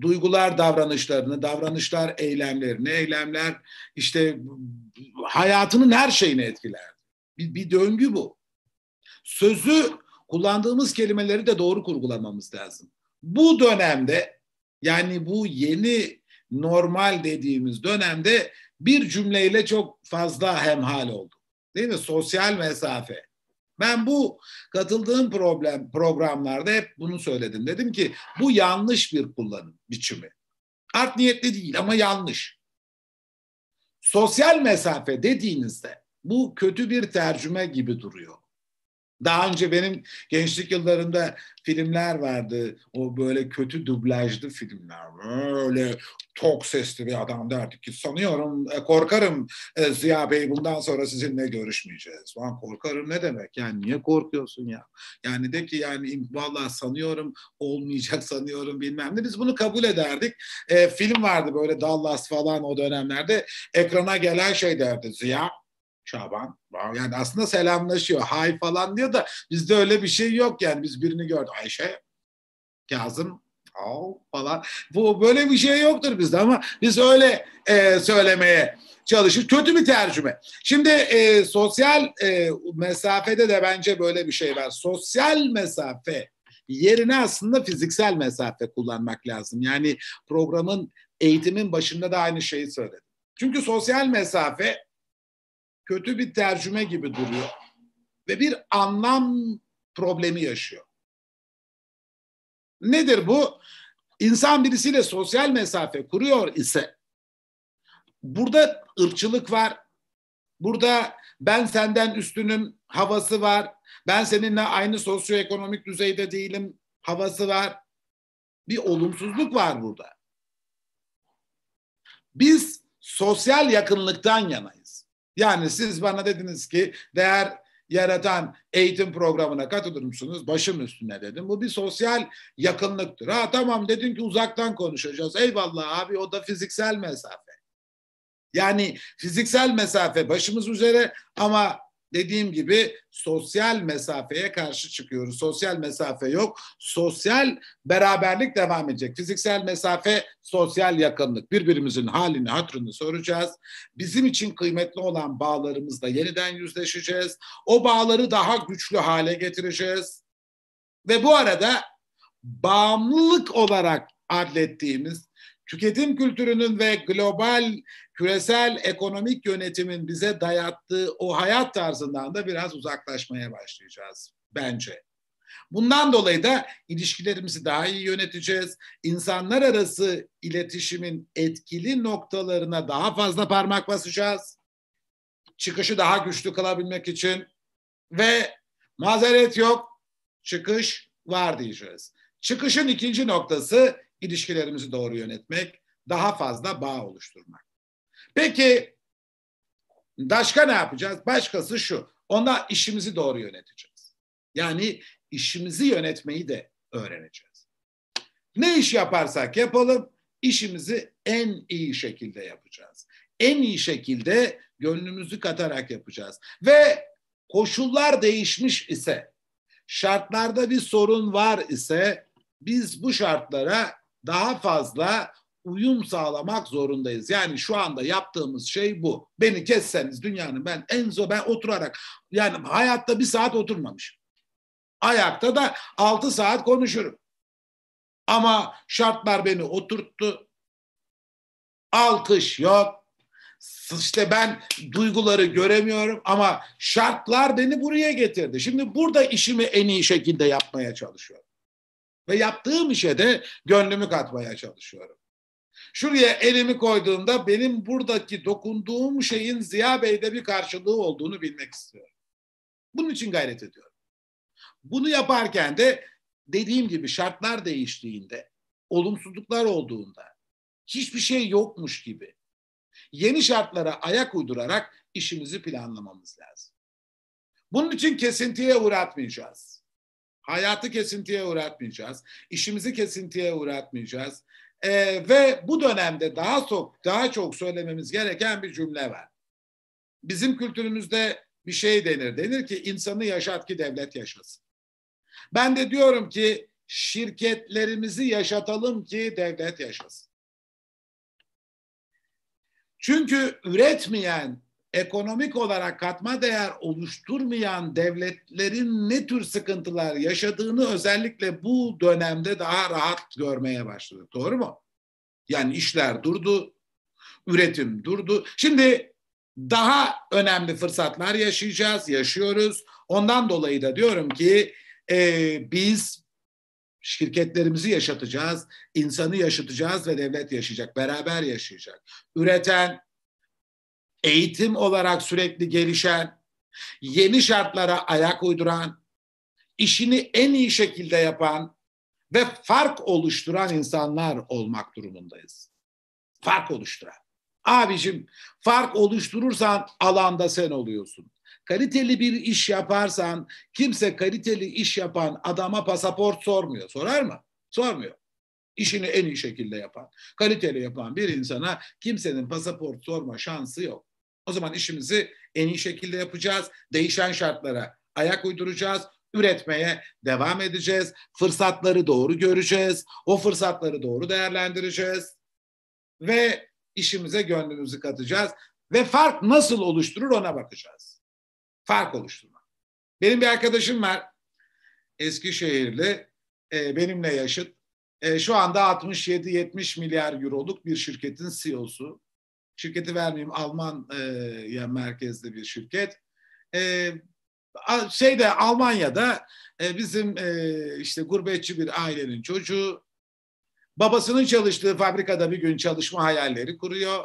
duygular davranışlarını, davranışlar eylemlerini, eylemler işte hayatının her şeyini etkiler. Bir, bir döngü bu. Sözü kullandığımız kelimeleri de doğru kurgulamamız lazım. Bu dönemde yani bu yeni normal dediğimiz dönemde bir cümleyle çok fazla hemhal oldu. Değil mi? Sosyal mesafe. Ben bu katıldığım problem programlarda hep bunu söyledim. Dedim ki bu yanlış bir kullanım biçimi. Art niyetli değil ama yanlış. Sosyal mesafe dediğinizde bu kötü bir tercüme gibi duruyor. Daha önce benim gençlik yıllarında filmler vardı. O böyle kötü dublajlı filmler. Böyle tok sesli bir adam derdi ki sanıyorum e, korkarım e, Ziya Bey bundan sonra sizinle görüşmeyeceğiz. Lan korkarım ne demek? Yani niye korkuyorsun ya? Yani de ki yani vallahi sanıyorum olmayacak sanıyorum bilmem ne. Biz bunu kabul ederdik. E, film vardı böyle Dallas falan o dönemlerde. Ekrana gelen şey derdi Ziya Şaban. Yani aslında selamlaşıyor. Hay falan diyor da bizde öyle bir şey yok yani. Biz birini gördük. Ayşe, Kazım, al falan. Bu böyle bir şey yoktur bizde ama biz öyle e, söylemeye çalışır. Kötü bir tercüme. Şimdi e, sosyal e, mesafede de bence böyle bir şey var. Sosyal mesafe yerine aslında fiziksel mesafe kullanmak lazım. Yani programın eğitimin başında da aynı şeyi söyledim. Çünkü sosyal mesafe kötü bir tercüme gibi duruyor ve bir anlam problemi yaşıyor. Nedir bu? İnsan birisiyle sosyal mesafe kuruyor ise burada ırkçılık var. Burada ben senden üstünüm havası var. Ben seninle aynı sosyoekonomik düzeyde değilim havası var. Bir olumsuzluk var burada. Biz sosyal yakınlıktan yanayız. Yani siz bana dediniz ki değer yaratan eğitim programına katılır mısınız? Başım üstüne dedim. Bu bir sosyal yakınlıktır. Ha tamam dedin ki uzaktan konuşacağız. Eyvallah abi o da fiziksel mesafe. Yani fiziksel mesafe başımız üzere ama dediğim gibi sosyal mesafeye karşı çıkıyoruz. Sosyal mesafe yok. Sosyal beraberlik devam edecek. Fiziksel mesafe, sosyal yakınlık. Birbirimizin halini, hatırını soracağız. Bizim için kıymetli olan bağlarımızla yeniden yüzleşeceğiz. O bağları daha güçlü hale getireceğiz. Ve bu arada bağımlılık olarak adlettiğimiz tüketim kültürünün ve global küresel ekonomik yönetimin bize dayattığı o hayat tarzından da biraz uzaklaşmaya başlayacağız bence. Bundan dolayı da ilişkilerimizi daha iyi yöneteceğiz. İnsanlar arası iletişimin etkili noktalarına daha fazla parmak basacağız. Çıkışı daha güçlü kılabilmek için ve mazeret yok, çıkış var diyeceğiz. Çıkışın ikinci noktası ilişkilerimizi doğru yönetmek, daha fazla bağ oluşturmak. Peki başka ne yapacağız? Başkası şu. Onda işimizi doğru yöneteceğiz. Yani işimizi yönetmeyi de öğreneceğiz. Ne iş yaparsak yapalım işimizi en iyi şekilde yapacağız. En iyi şekilde gönlümüzü katarak yapacağız. Ve koşullar değişmiş ise, şartlarda bir sorun var ise biz bu şartlara daha fazla uyum sağlamak zorundayız. Yani şu anda yaptığımız şey bu. Beni kesseniz dünyanın ben en zor ben oturarak yani hayatta bir saat oturmamışım. Ayakta da altı saat konuşurum. Ama şartlar beni oturttu. Alkış yok. İşte ben duyguları göremiyorum ama şartlar beni buraya getirdi. Şimdi burada işimi en iyi şekilde yapmaya çalışıyorum. Ve yaptığım işe de gönlümü katmaya çalışıyorum. Şuraya elimi koyduğumda benim buradaki dokunduğum şeyin Ziya Bey'de bir karşılığı olduğunu bilmek istiyorum. Bunun için gayret ediyorum. Bunu yaparken de dediğim gibi şartlar değiştiğinde, olumsuzluklar olduğunda, hiçbir şey yokmuş gibi yeni şartlara ayak uydurarak işimizi planlamamız lazım. Bunun için kesintiye uğratmayacağız. Hayatı kesintiye uğratmayacağız. İşimizi kesintiye uğratmayacağız. Ee, ve bu dönemde daha çok daha çok söylememiz gereken bir cümle var. Bizim kültürümüzde bir şey denir. Denir ki insanı yaşat ki devlet yaşasın. Ben de diyorum ki şirketlerimizi yaşatalım ki devlet yaşasın. Çünkü üretmeyen, ekonomik olarak katma değer oluşturmayan devletlerin ne tür sıkıntılar yaşadığını özellikle bu dönemde daha rahat görmeye başladık. Doğru mu? Yani işler durdu, üretim durdu. Şimdi daha önemli fırsatlar yaşayacağız, yaşıyoruz. Ondan dolayı da diyorum ki e, biz şirketlerimizi yaşatacağız, insanı yaşatacağız ve devlet yaşayacak, beraber yaşayacak. Üreten, eğitim olarak sürekli gelişen, yeni şartlara ayak uyduran, işini en iyi şekilde yapan ve fark oluşturan insanlar olmak durumundayız. Fark oluşturan. Abicim fark oluşturursan alanda sen oluyorsun. Kaliteli bir iş yaparsan kimse kaliteli iş yapan adama pasaport sormuyor. Sorar mı? Sormuyor. İşini en iyi şekilde yapan, kaliteli yapan bir insana kimsenin pasaport sorma şansı yok. O zaman işimizi en iyi şekilde yapacağız. Değişen şartlara ayak uyduracağız. Üretmeye devam edeceğiz. Fırsatları doğru göreceğiz. O fırsatları doğru değerlendireceğiz. Ve işimize gönlümüzü katacağız. Ve fark nasıl oluşturur ona bakacağız. Fark oluşturmak. Benim bir arkadaşım var. Eskişehirli. E, benimle yaşıt. E, şu anda 67-70 milyar euroluk bir şirketin CEO'su şirketi vermeyeyim Alman e, ya merkezli bir şirket. Şeyde Almanya'da bizim işte gurbetçi bir ailenin çocuğu babasının çalıştığı fabrikada bir gün çalışma hayalleri kuruyor.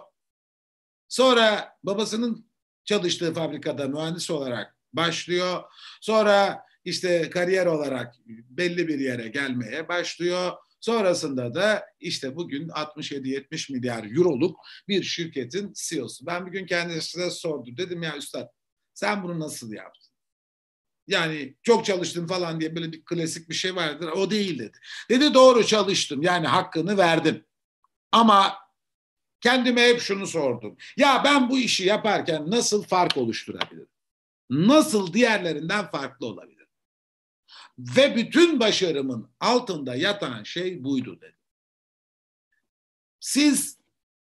Sonra babasının çalıştığı fabrikada mühendis olarak başlıyor. Sonra işte kariyer olarak belli bir yere gelmeye başlıyor. Sonrasında da işte bugün 67-70 milyar euroluk bir şirketin CEO'su. Ben bir gün kendisine sordum. Dedim ya üstad sen bunu nasıl yaptın? Yani çok çalıştım falan diye böyle bir klasik bir şey vardır. O değil dedi. Dedi doğru çalıştım. Yani hakkını verdim. Ama kendime hep şunu sordum. Ya ben bu işi yaparken nasıl fark oluşturabilirim? Nasıl diğerlerinden farklı olabilir? Ve bütün başarımın altında yatan şey buydu dedi. Siz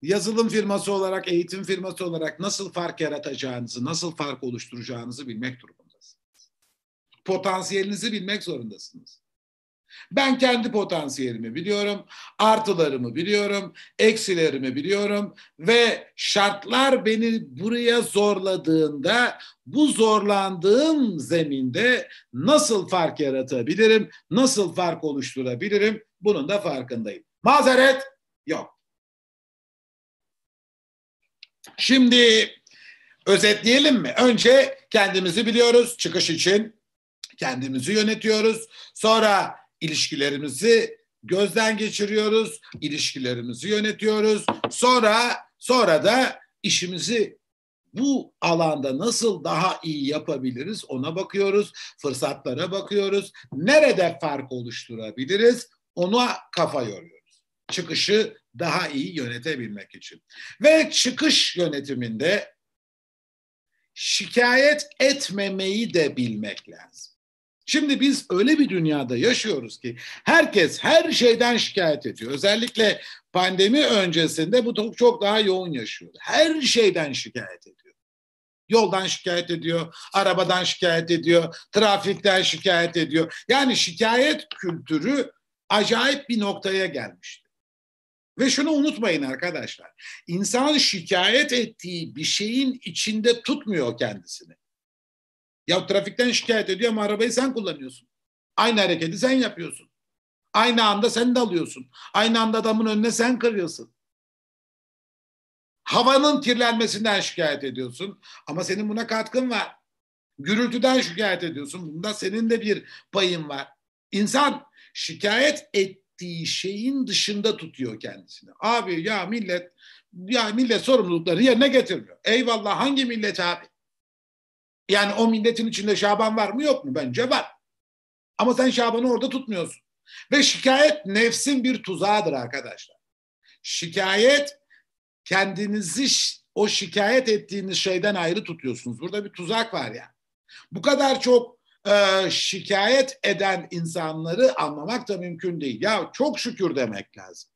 yazılım firması olarak, eğitim firması olarak nasıl fark yaratacağınızı, nasıl fark oluşturacağınızı bilmek durumundasınız. Potansiyelinizi bilmek zorundasınız. Ben kendi potansiyelimi biliyorum, artılarımı biliyorum, eksilerimi biliyorum ve şartlar beni buraya zorladığında bu zorlandığım zeminde nasıl fark yaratabilirim, nasıl fark oluşturabilirim bunun da farkındayım. Mazeret yok. Şimdi özetleyelim mi? Önce kendimizi biliyoruz çıkış için. Kendimizi yönetiyoruz. Sonra İlişkilerimizi gözden geçiriyoruz, ilişkilerimizi yönetiyoruz. Sonra sonra da işimizi bu alanda nasıl daha iyi yapabiliriz ona bakıyoruz. Fırsatlara bakıyoruz. Nerede fark oluşturabiliriz ona kafa yoruyoruz. Çıkışı daha iyi yönetebilmek için. Ve çıkış yönetiminde şikayet etmemeyi de bilmek lazım. Şimdi biz öyle bir dünyada yaşıyoruz ki herkes her şeyden şikayet ediyor. Özellikle pandemi öncesinde bu çok daha yoğun yaşıyordu. Her şeyden şikayet ediyor. Yoldan şikayet ediyor, arabadan şikayet ediyor, trafikten şikayet ediyor. Yani şikayet kültürü acayip bir noktaya gelmişti. Ve şunu unutmayın arkadaşlar. İnsan şikayet ettiği bir şeyin içinde tutmuyor kendisini. Ya trafikten şikayet ediyor ama arabayı sen kullanıyorsun. Aynı hareketi sen yapıyorsun. Aynı anda sen de alıyorsun. Aynı anda adamın önüne sen kırıyorsun. Havanın kirlenmesinden şikayet ediyorsun ama senin buna katkın var. Gürültüden şikayet ediyorsun. Bunda senin de bir payın var. İnsan şikayet ettiği şeyin dışında tutuyor kendisini. Abi ya millet ya millet sorumlulukları yerine getirmiyor. Eyvallah hangi millet abi? Yani o milletin içinde Şaban var mı yok mu? Bence var. Ama sen Şaban'ı orada tutmuyorsun. Ve şikayet nefsin bir tuzağıdır arkadaşlar. Şikayet kendinizi o şikayet ettiğiniz şeyden ayrı tutuyorsunuz. Burada bir tuzak var ya. Bu kadar çok e, şikayet eden insanları anlamak da mümkün değil. Ya çok şükür demek lazım.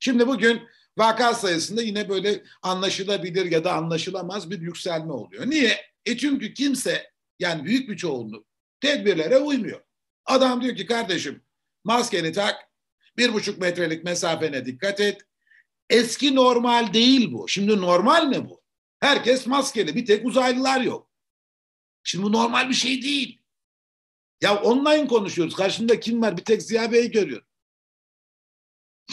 Şimdi bugün vaka sayısında yine böyle anlaşılabilir ya da anlaşılamaz bir yükselme oluyor. Niye? E çünkü kimse yani büyük bir çoğunluk tedbirlere uymuyor. Adam diyor ki kardeşim maskeni tak, bir buçuk metrelik mesafene dikkat et. Eski normal değil bu. Şimdi normal ne bu? Herkes maskeli, bir tek uzaylılar yok. Şimdi bu normal bir şey değil. Ya online konuşuyoruz. Karşında kim var? Bir tek Ziya Bey'i görüyor.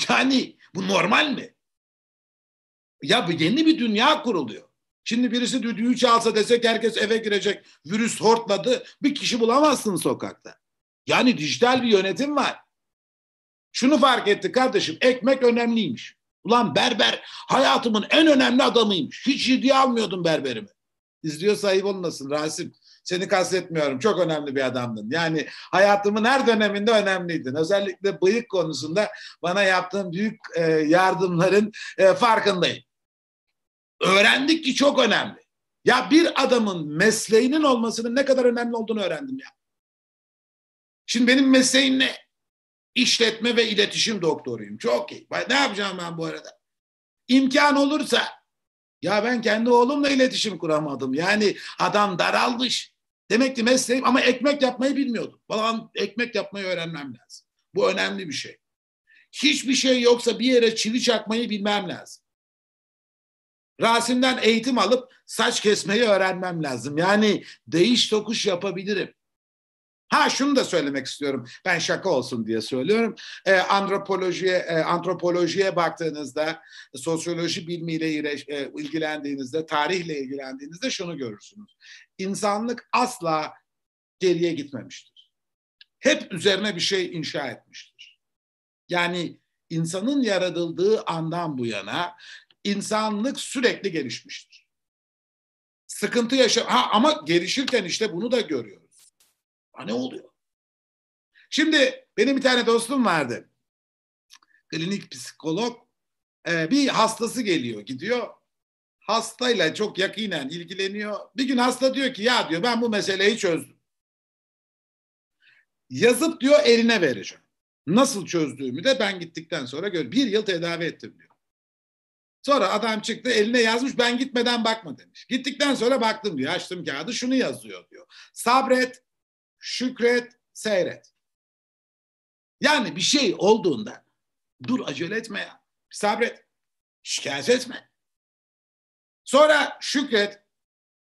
Yani bu normal mi? Ya yeni bir dünya kuruluyor. Şimdi birisi düdüğü çalsa desek herkes eve girecek. Virüs hortladı. Bir kişi bulamazsın sokakta. Yani dijital bir yönetim var. Şunu fark etti kardeşim. Ekmek önemliymiş. Ulan berber hayatımın en önemli adamıymış. Hiç ciddiye almıyordum berberimi. İzliyor sahip olmasın Rasim. Seni kastetmiyorum. Çok önemli bir adamdın. Yani hayatımın her döneminde önemliydin. Özellikle bıyık konusunda bana yaptığın büyük e, yardımların e, farkındayım öğrendik ki çok önemli. Ya bir adamın mesleğinin olmasının ne kadar önemli olduğunu öğrendim ya. Şimdi benim mesleğim ne? İşletme ve iletişim doktoruyum. Çok iyi. Ne yapacağım ben bu arada? İmkan olursa ya ben kendi oğlumla iletişim kuramadım. Yani adam daralmış. Demek ki mesleğim ama ekmek yapmayı bilmiyordum. Falan ekmek yapmayı öğrenmem lazım. Bu önemli bir şey. Hiçbir şey yoksa bir yere çivi çakmayı bilmem lazım. Rasim'den eğitim alıp saç kesmeyi öğrenmem lazım. Yani değiş tokuş yapabilirim. Ha şunu da söylemek istiyorum. Ben şaka olsun diye söylüyorum. E, antropolojiye e, antropolojiye baktığınızda, sosyoloji bilmiyle e, ilgilendiğinizde, tarihle ilgilendiğinizde şunu görürsünüz. İnsanlık asla geriye gitmemiştir. Hep üzerine bir şey inşa etmiştir. Yani insanın yaratıldığı andan bu yana insanlık sürekli gelişmiştir. Sıkıntı yaşa ha ama gelişirken işte bunu da görüyoruz. Ha ne oluyor? Şimdi benim bir tane dostum vardı. Klinik psikolog. Ee, bir hastası geliyor, gidiyor. Hastayla çok yakinen ilgileniyor. Bir gün hasta diyor ki ya diyor ben bu meseleyi çözdüm. Yazıp diyor eline vereceğim. Nasıl çözdüğümü de ben gittikten sonra gör. Bir yıl tedavi ettim diyor. Sonra adam çıktı eline yazmış ben gitmeden bakma demiş. Gittikten sonra baktım diyor açtım kağıdı şunu yazıyor diyor. Sabret, şükret, seyret. Yani bir şey olduğunda dur acele etme ya. Sabret. Şikayet etme. Sonra şükret.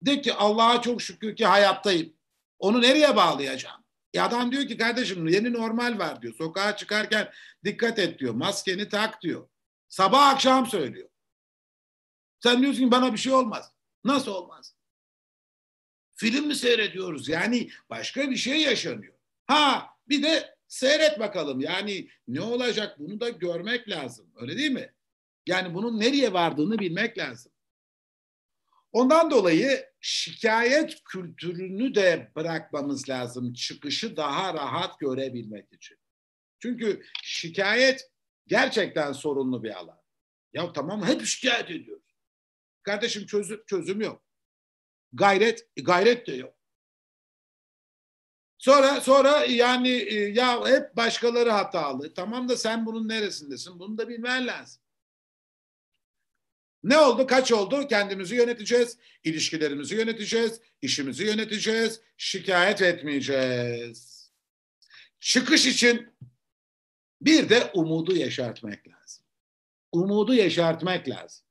De ki Allah'a çok şükür ki hayattayım. Onu nereye bağlayacağım? E adam diyor ki kardeşim yeni normal var diyor. Sokağa çıkarken dikkat et diyor. Maskeni tak diyor. Sabah akşam söylüyor. Sen diyorsun ki bana bir şey olmaz. Nasıl olmaz? Film mi seyrediyoruz? Yani başka bir şey yaşanıyor. Ha bir de Seyret bakalım. Yani ne olacak bunu da görmek lazım. Öyle değil mi? Yani bunun nereye vardığını bilmek lazım. Ondan dolayı şikayet kültürünü de bırakmamız lazım çıkışı daha rahat görebilmek için. Çünkü şikayet gerçekten sorunlu bir alan. Ya tamam hep şikayet ediyoruz. Kardeşim çözüm, çözüm yok. Gayret, gayret de yok. Sonra sonra yani e, ya hep başkaları hatalı. Tamam da sen bunun neresindesin? Bunu da bilmen lazım. Ne oldu? Kaç oldu? Kendimizi yöneteceğiz, ilişkilerimizi yöneteceğiz, işimizi yöneteceğiz, şikayet etmeyeceğiz. Çıkış için bir de umudu yaşartmak lazım. Umudu yaşartmak lazım.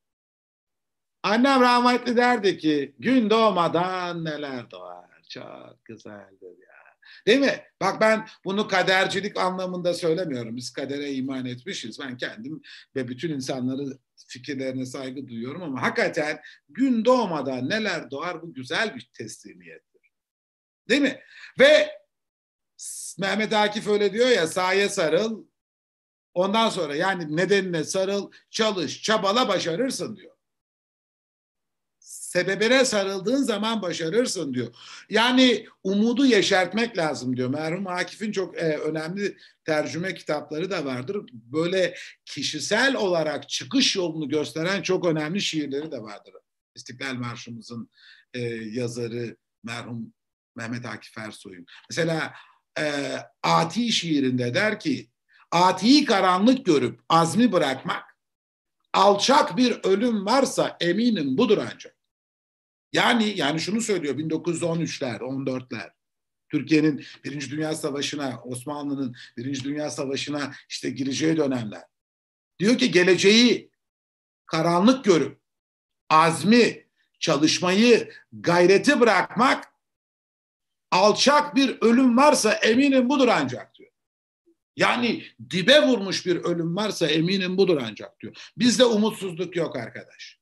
Annem rahmetli derdi ki gün doğmadan neler doğar. Çok güzeldir ya. Değil mi? Bak ben bunu kadercilik anlamında söylemiyorum. Biz kadere iman etmişiz. Ben kendim ve bütün insanları fikirlerine saygı duyuyorum ama hakikaten gün doğmadan neler doğar bu güzel bir teslimiyettir. Değil mi? Ve Mehmet Akif öyle diyor ya sahaya sarıl ondan sonra yani nedenine sarıl çalış çabala başarırsın diyor sebebine sarıldığın zaman başarırsın diyor. Yani umudu yeşertmek lazım diyor. Merhum Akif'in çok e, önemli tercüme kitapları da vardır. Böyle kişisel olarak çıkış yolunu gösteren çok önemli şiirleri de vardır. İstiklal Marşımızın e, yazarı merhum Mehmet Akif Ersoy'un. Mesela e, Ati şiirinde der ki Ati'yi karanlık görüp azmi bırakmak alçak bir ölüm varsa eminim budur ancak. Yani yani şunu söylüyor 1913'ler, 14'ler. Türkiye'nin Birinci Dünya Savaşı'na, Osmanlı'nın Birinci Dünya Savaşı'na işte gireceği dönemler. Diyor ki geleceği karanlık görüp azmi, çalışmayı, gayreti bırakmak alçak bir ölüm varsa eminim budur ancak diyor. Yani dibe vurmuş bir ölüm varsa eminim budur ancak diyor. Bizde umutsuzluk yok arkadaş.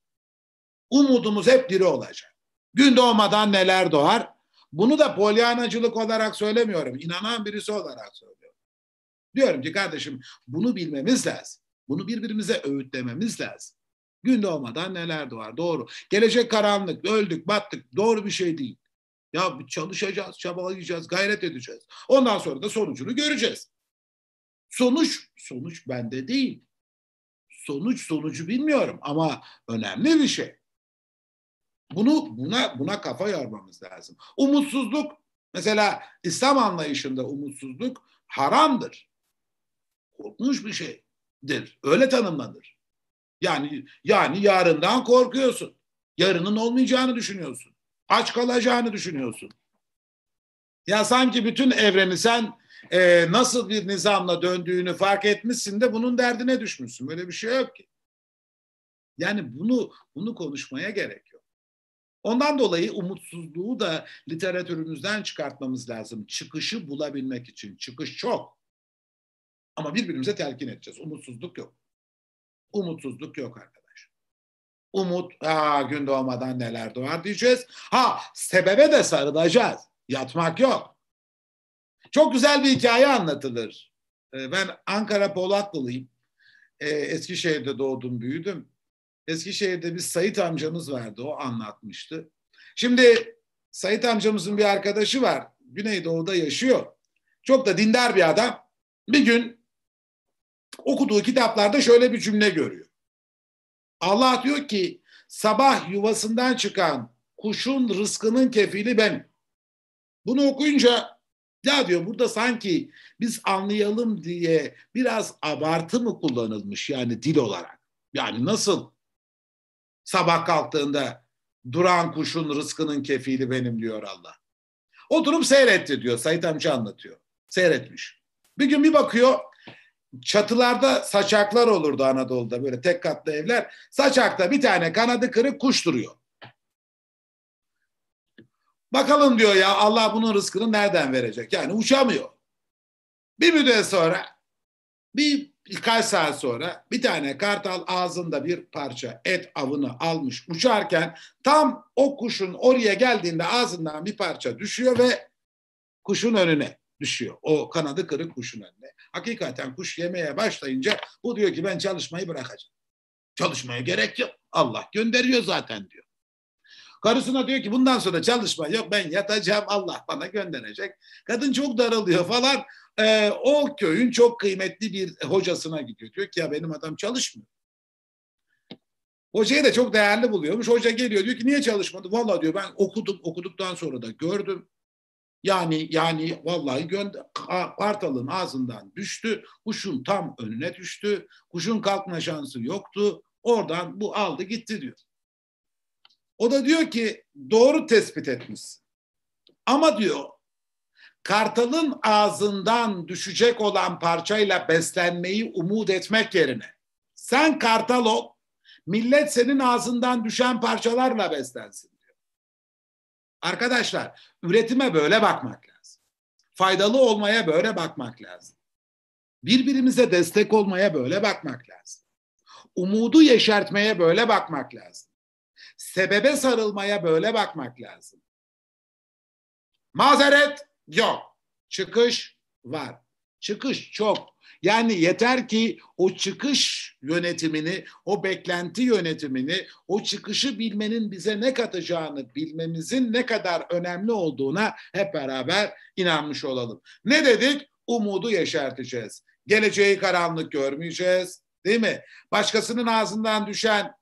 Umudumuz hep diri olacak. Gün doğmadan neler doğar? Bunu da polyanacılık olarak söylemiyorum. İnanan birisi olarak söylüyorum. Diyorum ki kardeşim bunu bilmemiz lazım. Bunu birbirimize öğütlememiz lazım. Gün doğmadan neler doğar? Doğru. Gelecek karanlık, öldük, battık. Doğru bir şey değil. Ya çalışacağız, çabalayacağız, gayret edeceğiz. Ondan sonra da sonucunu göreceğiz. Sonuç, sonuç bende değil. Sonuç sonucu bilmiyorum ama önemli bir şey. Bunu buna buna kafa yormamız lazım. Umutsuzluk mesela İslam anlayışında umutsuzluk haramdır. Korkmuş bir şeydir. Öyle tanımlanır. Yani yani yarından korkuyorsun. Yarının olmayacağını düşünüyorsun. Aç kalacağını düşünüyorsun. Ya sanki bütün evreni sen e, nasıl bir nizamla döndüğünü fark etmişsin de bunun derdine düşmüşsün. Böyle bir şey yok ki. Yani bunu bunu konuşmaya gerek Ondan dolayı umutsuzluğu da literatürümüzden çıkartmamız lazım. Çıkışı bulabilmek için. Çıkış çok. Ama birbirimize telkin edeceğiz. Umutsuzluk yok. Umutsuzluk yok arkadaş. Umut, ha gün doğmadan neler doğar diyeceğiz. Ha sebebe de sarılacağız. Yatmak yok. Çok güzel bir hikaye anlatılır. Ee, ben Ankara Polatlılıyım. Ee, Eskişehir'de doğdum, büyüdüm. Eskişehir'de bir Sait amcamız vardı. O anlatmıştı. Şimdi Sait amcamızın bir arkadaşı var. Güneydoğu'da yaşıyor. Çok da dindar bir adam. Bir gün okuduğu kitaplarda şöyle bir cümle görüyor. Allah diyor ki sabah yuvasından çıkan kuşun rızkının kefili ben. Bunu okuyunca ya diyor burada sanki biz anlayalım diye biraz abartı mı kullanılmış yani dil olarak? Yani nasıl Sabah kalktığında duran kuşun rızkının kefili benim diyor Allah. Oturup seyretti diyor. Sait amca anlatıyor. Seyretmiş. Bir gün bir bakıyor çatılarda saçaklar olurdu Anadolu'da böyle tek katlı evler. Saçakta bir tane kanadı kırık kuş duruyor. Bakalım diyor ya Allah bunun rızkını nereden verecek? Yani uçamıyor. Bir müddet sonra bir birkaç saat sonra bir tane kartal ağzında bir parça et avını almış uçarken tam o kuşun oraya geldiğinde ağzından bir parça düşüyor ve kuşun önüne düşüyor. O kanadı kırık kuşun önüne. Hakikaten kuş yemeye başlayınca bu diyor ki ben çalışmayı bırakacağım. Çalışmaya gerek yok. Allah gönderiyor zaten diyor. Karısına diyor ki bundan sonra çalışma yok ben yatacağım Allah bana gönderecek. Kadın çok daralıyor falan. Ee, o köyün çok kıymetli bir hocasına gidiyor. Diyor ki ya benim adam çalışmıyor. Hocayı da çok değerli buluyormuş. Hoca geliyor diyor ki niye çalışmadı? Vallahi diyor ben okudum okuduktan sonra da gördüm. Yani yani vallahi kartalın ağzından düştü. Kuşun tam önüne düştü. Kuşun kalkma şansı yoktu. Oradan bu aldı gitti diyor. O da diyor ki doğru tespit etmişsin. Ama diyor kartalın ağzından düşecek olan parçayla beslenmeyi umut etmek yerine sen kartal ol, millet senin ağzından düşen parçalarla beslensin diyor. Arkadaşlar üretime böyle bakmak lazım. Faydalı olmaya böyle bakmak lazım. Birbirimize destek olmaya böyle bakmak lazım. Umudu yeşertmeye böyle bakmak lazım. Sebebe sarılmaya böyle bakmak lazım. Mazeret yok. Çıkış var. Çıkış çok. Yani yeter ki o çıkış yönetimini, o beklenti yönetimini, o çıkışı bilmenin bize ne katacağını bilmemizin ne kadar önemli olduğuna hep beraber inanmış olalım. Ne dedik? Umudu yeşerteceğiz. Geleceği karanlık görmeyeceğiz. Değil mi? Başkasının ağzından düşen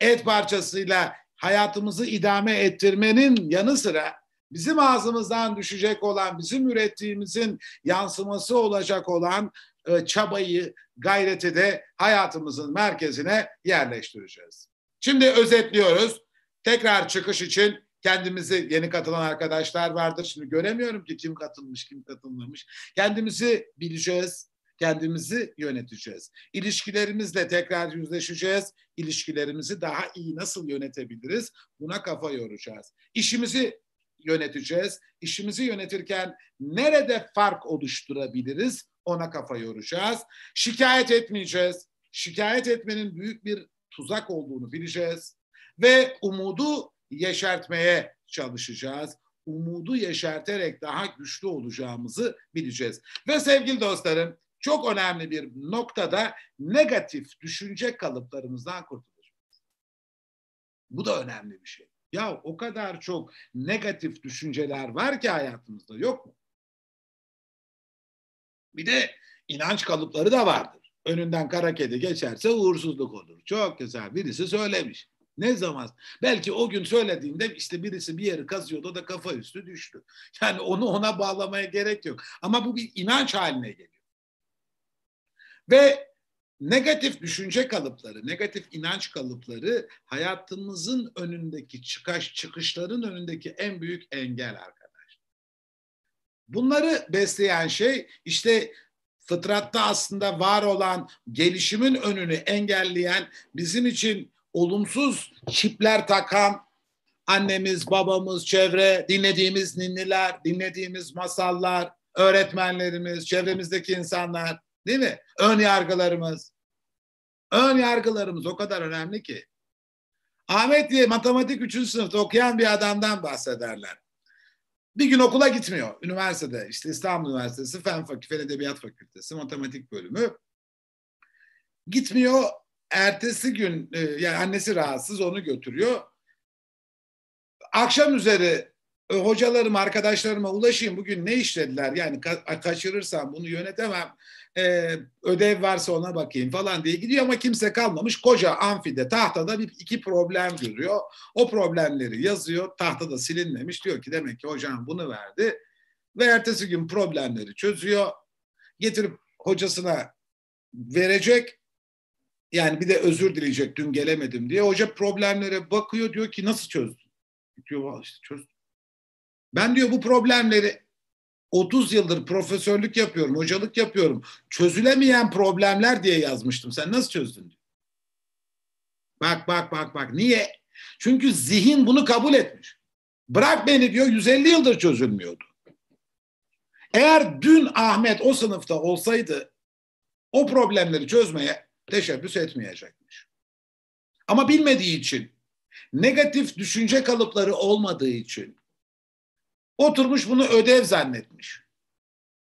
et parçasıyla hayatımızı idame ettirmenin yanı sıra bizim ağzımızdan düşecek olan, bizim ürettiğimizin yansıması olacak olan e, çabayı, gayreti de hayatımızın merkezine yerleştireceğiz. Şimdi özetliyoruz. Tekrar çıkış için kendimizi yeni katılan arkadaşlar vardır. Şimdi göremiyorum ki kim katılmış, kim katılmamış. Kendimizi bileceğiz, kendimizi yöneteceğiz. İlişkilerimizle tekrar yüzleşeceğiz. İlişkilerimizi daha iyi nasıl yönetebiliriz? Buna kafa yoracağız. İşimizi yöneteceğiz. İşimizi yönetirken nerede fark oluşturabiliriz? Ona kafa yoracağız. Şikayet etmeyeceğiz. Şikayet etmenin büyük bir tuzak olduğunu bileceğiz. Ve umudu yeşertmeye çalışacağız. Umudu yeşerterek daha güçlü olacağımızı bileceğiz. Ve sevgili dostlarım çok önemli bir noktada negatif düşünce kalıplarımızdan kurtulacağız. Bu da önemli bir şey. Ya o kadar çok negatif düşünceler var ki hayatımızda yok mu? Bir de inanç kalıpları da vardır. Önünden kara kedi geçerse uğursuzluk olur. Çok güzel birisi söylemiş. Ne zaman? Belki o gün söylediğinde işte birisi bir yeri kazıyordu da kafa üstü düştü. Yani onu ona bağlamaya gerek yok. Ama bu bir inanç haline geliyor. Ve negatif düşünce kalıpları, negatif inanç kalıpları hayatımızın önündeki çıkış, çıkışların önündeki en büyük engel arkadaş. Bunları besleyen şey işte fıtratta aslında var olan gelişimin önünü engelleyen bizim için olumsuz çipler takan annemiz, babamız, çevre, dinlediğimiz ninniler, dinlediğimiz masallar, öğretmenlerimiz, çevremizdeki insanlar Değil mi? Ön yargılarımız. Ön yargılarımız o kadar önemli ki. Ahmet diye matematik 3. sınıfta okuyan bir adamdan bahsederler. Bir gün okula gitmiyor. Üniversitede işte İstanbul Üniversitesi Fen Fakültesi, Fen Edebiyat Fakültesi matematik bölümü. Gitmiyor. Ertesi gün e, yani annesi rahatsız onu götürüyor. Akşam üzeri e, hocalarım, arkadaşlarıma ulaşayım bugün ne işlediler yani ka- kaçırırsam bunu yönetemem e, ödev varsa ona bakayım falan diye gidiyor ama kimse kalmamış. Koca amfide tahtada bir iki problem görüyor. O problemleri yazıyor. Tahtada silinmemiş. Diyor ki demek ki hocam bunu verdi ve ertesi gün problemleri çözüyor. Getirip hocasına verecek. Yani bir de özür dileyecek dün gelemedim diye. Hoca problemlere bakıyor diyor ki nasıl çözdün? Diyor işte çözdüm. Ben diyor bu problemleri 30 yıldır profesörlük yapıyorum, hocalık yapıyorum. Çözülemeyen problemler diye yazmıştım. Sen nasıl çözdün? Bak bak bak bak. Niye? Çünkü zihin bunu kabul etmiş. Bırak beni diyor 150 yıldır çözülmüyordu. Eğer dün Ahmet o sınıfta olsaydı o problemleri çözmeye teşebbüs etmeyecekmiş. Ama bilmediği için, negatif düşünce kalıpları olmadığı için, Oturmuş bunu ödev zannetmiş.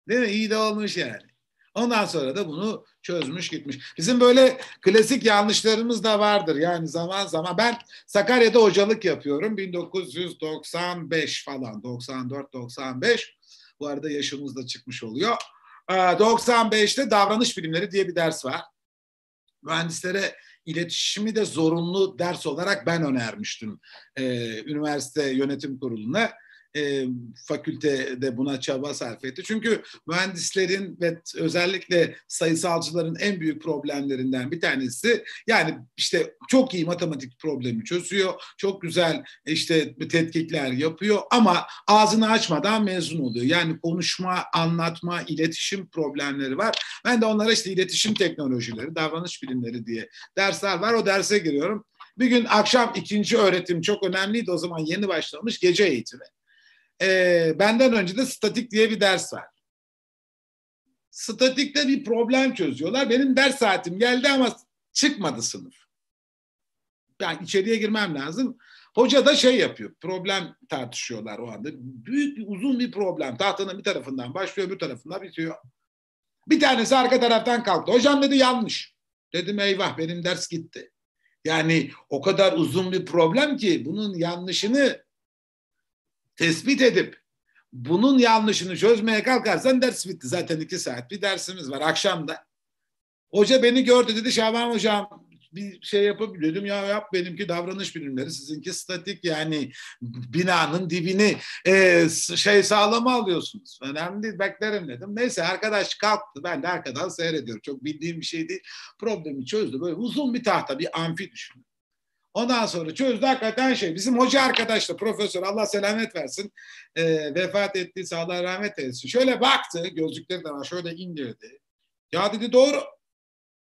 Değil mi? İyi de olmuş yani. Ondan sonra da bunu çözmüş gitmiş. Bizim böyle klasik yanlışlarımız da vardır. Yani zaman zaman ben Sakarya'da hocalık yapıyorum. 1995 falan 94-95 bu arada yaşımız da çıkmış oluyor. 95'te ee, davranış bilimleri diye bir ders var. Mühendislere iletişimi de zorunlu ders olarak ben önermiştim ee, üniversite yönetim kuruluna e, fakültede buna çaba sarf etti. Çünkü mühendislerin ve özellikle sayısalcıların en büyük problemlerinden bir tanesi yani işte çok iyi matematik problemi çözüyor, çok güzel işte tetkikler yapıyor ama ağzını açmadan mezun oluyor. Yani konuşma, anlatma, iletişim problemleri var. Ben de onlara işte iletişim teknolojileri, davranış bilimleri diye dersler var. O derse giriyorum. Bir gün akşam ikinci öğretim çok önemliydi o zaman yeni başlamış gece eğitimi e, benden önce de statik diye bir ders var. Statikte bir problem çözüyorlar. Benim ders saatim geldi ama çıkmadı sınıf. Yani içeriye girmem lazım. Hoca da şey yapıyor. Problem tartışıyorlar o anda. Büyük bir uzun bir problem. Tahtanın bir tarafından başlıyor, bir tarafından bitiyor. Bir tanesi arka taraftan kalktı. Hocam dedi yanlış. Dedim eyvah benim ders gitti. Yani o kadar uzun bir problem ki bunun yanlışını tespit edip bunun yanlışını çözmeye kalkarsan ders bitti. Zaten iki saat bir dersimiz var akşamda. Hoca beni gördü dedi Şaban hocam bir şey yapabilir dedim ya yap benimki davranış bilimleri sizinki statik yani binanın dibini e, şey sağlama alıyorsunuz. Önemli değil beklerim dedim. Neyse arkadaş kalktı ben de arkadan seyrediyorum. Çok bildiğim bir şey değil. Problemi çözdü. Böyle uzun bir tahta bir amfi düşünün. Ondan sonra çözdü hakikaten şey. Bizim hoca arkadaş da profesör Allah selamet versin. E, vefat ettiyse Allah rahmet eylesin. Şöyle baktı gözlükleri de var şöyle indirdi. Ya dedi doğru.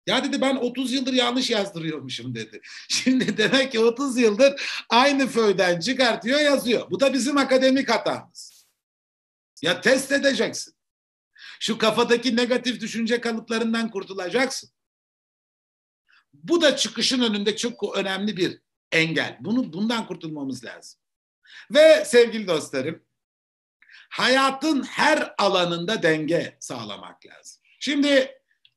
Ya dedi ben 30 yıldır yanlış yazdırıyormuşum dedi. Şimdi demek ki 30 yıldır aynı föyden çıkartıyor yazıyor. Bu da bizim akademik hatamız. Ya test edeceksin. Şu kafadaki negatif düşünce kalıplarından kurtulacaksın. Bu da çıkışın önünde çok önemli bir engel. Bunu bundan kurtulmamız lazım. Ve sevgili dostlarım, hayatın her alanında denge sağlamak lazım. Şimdi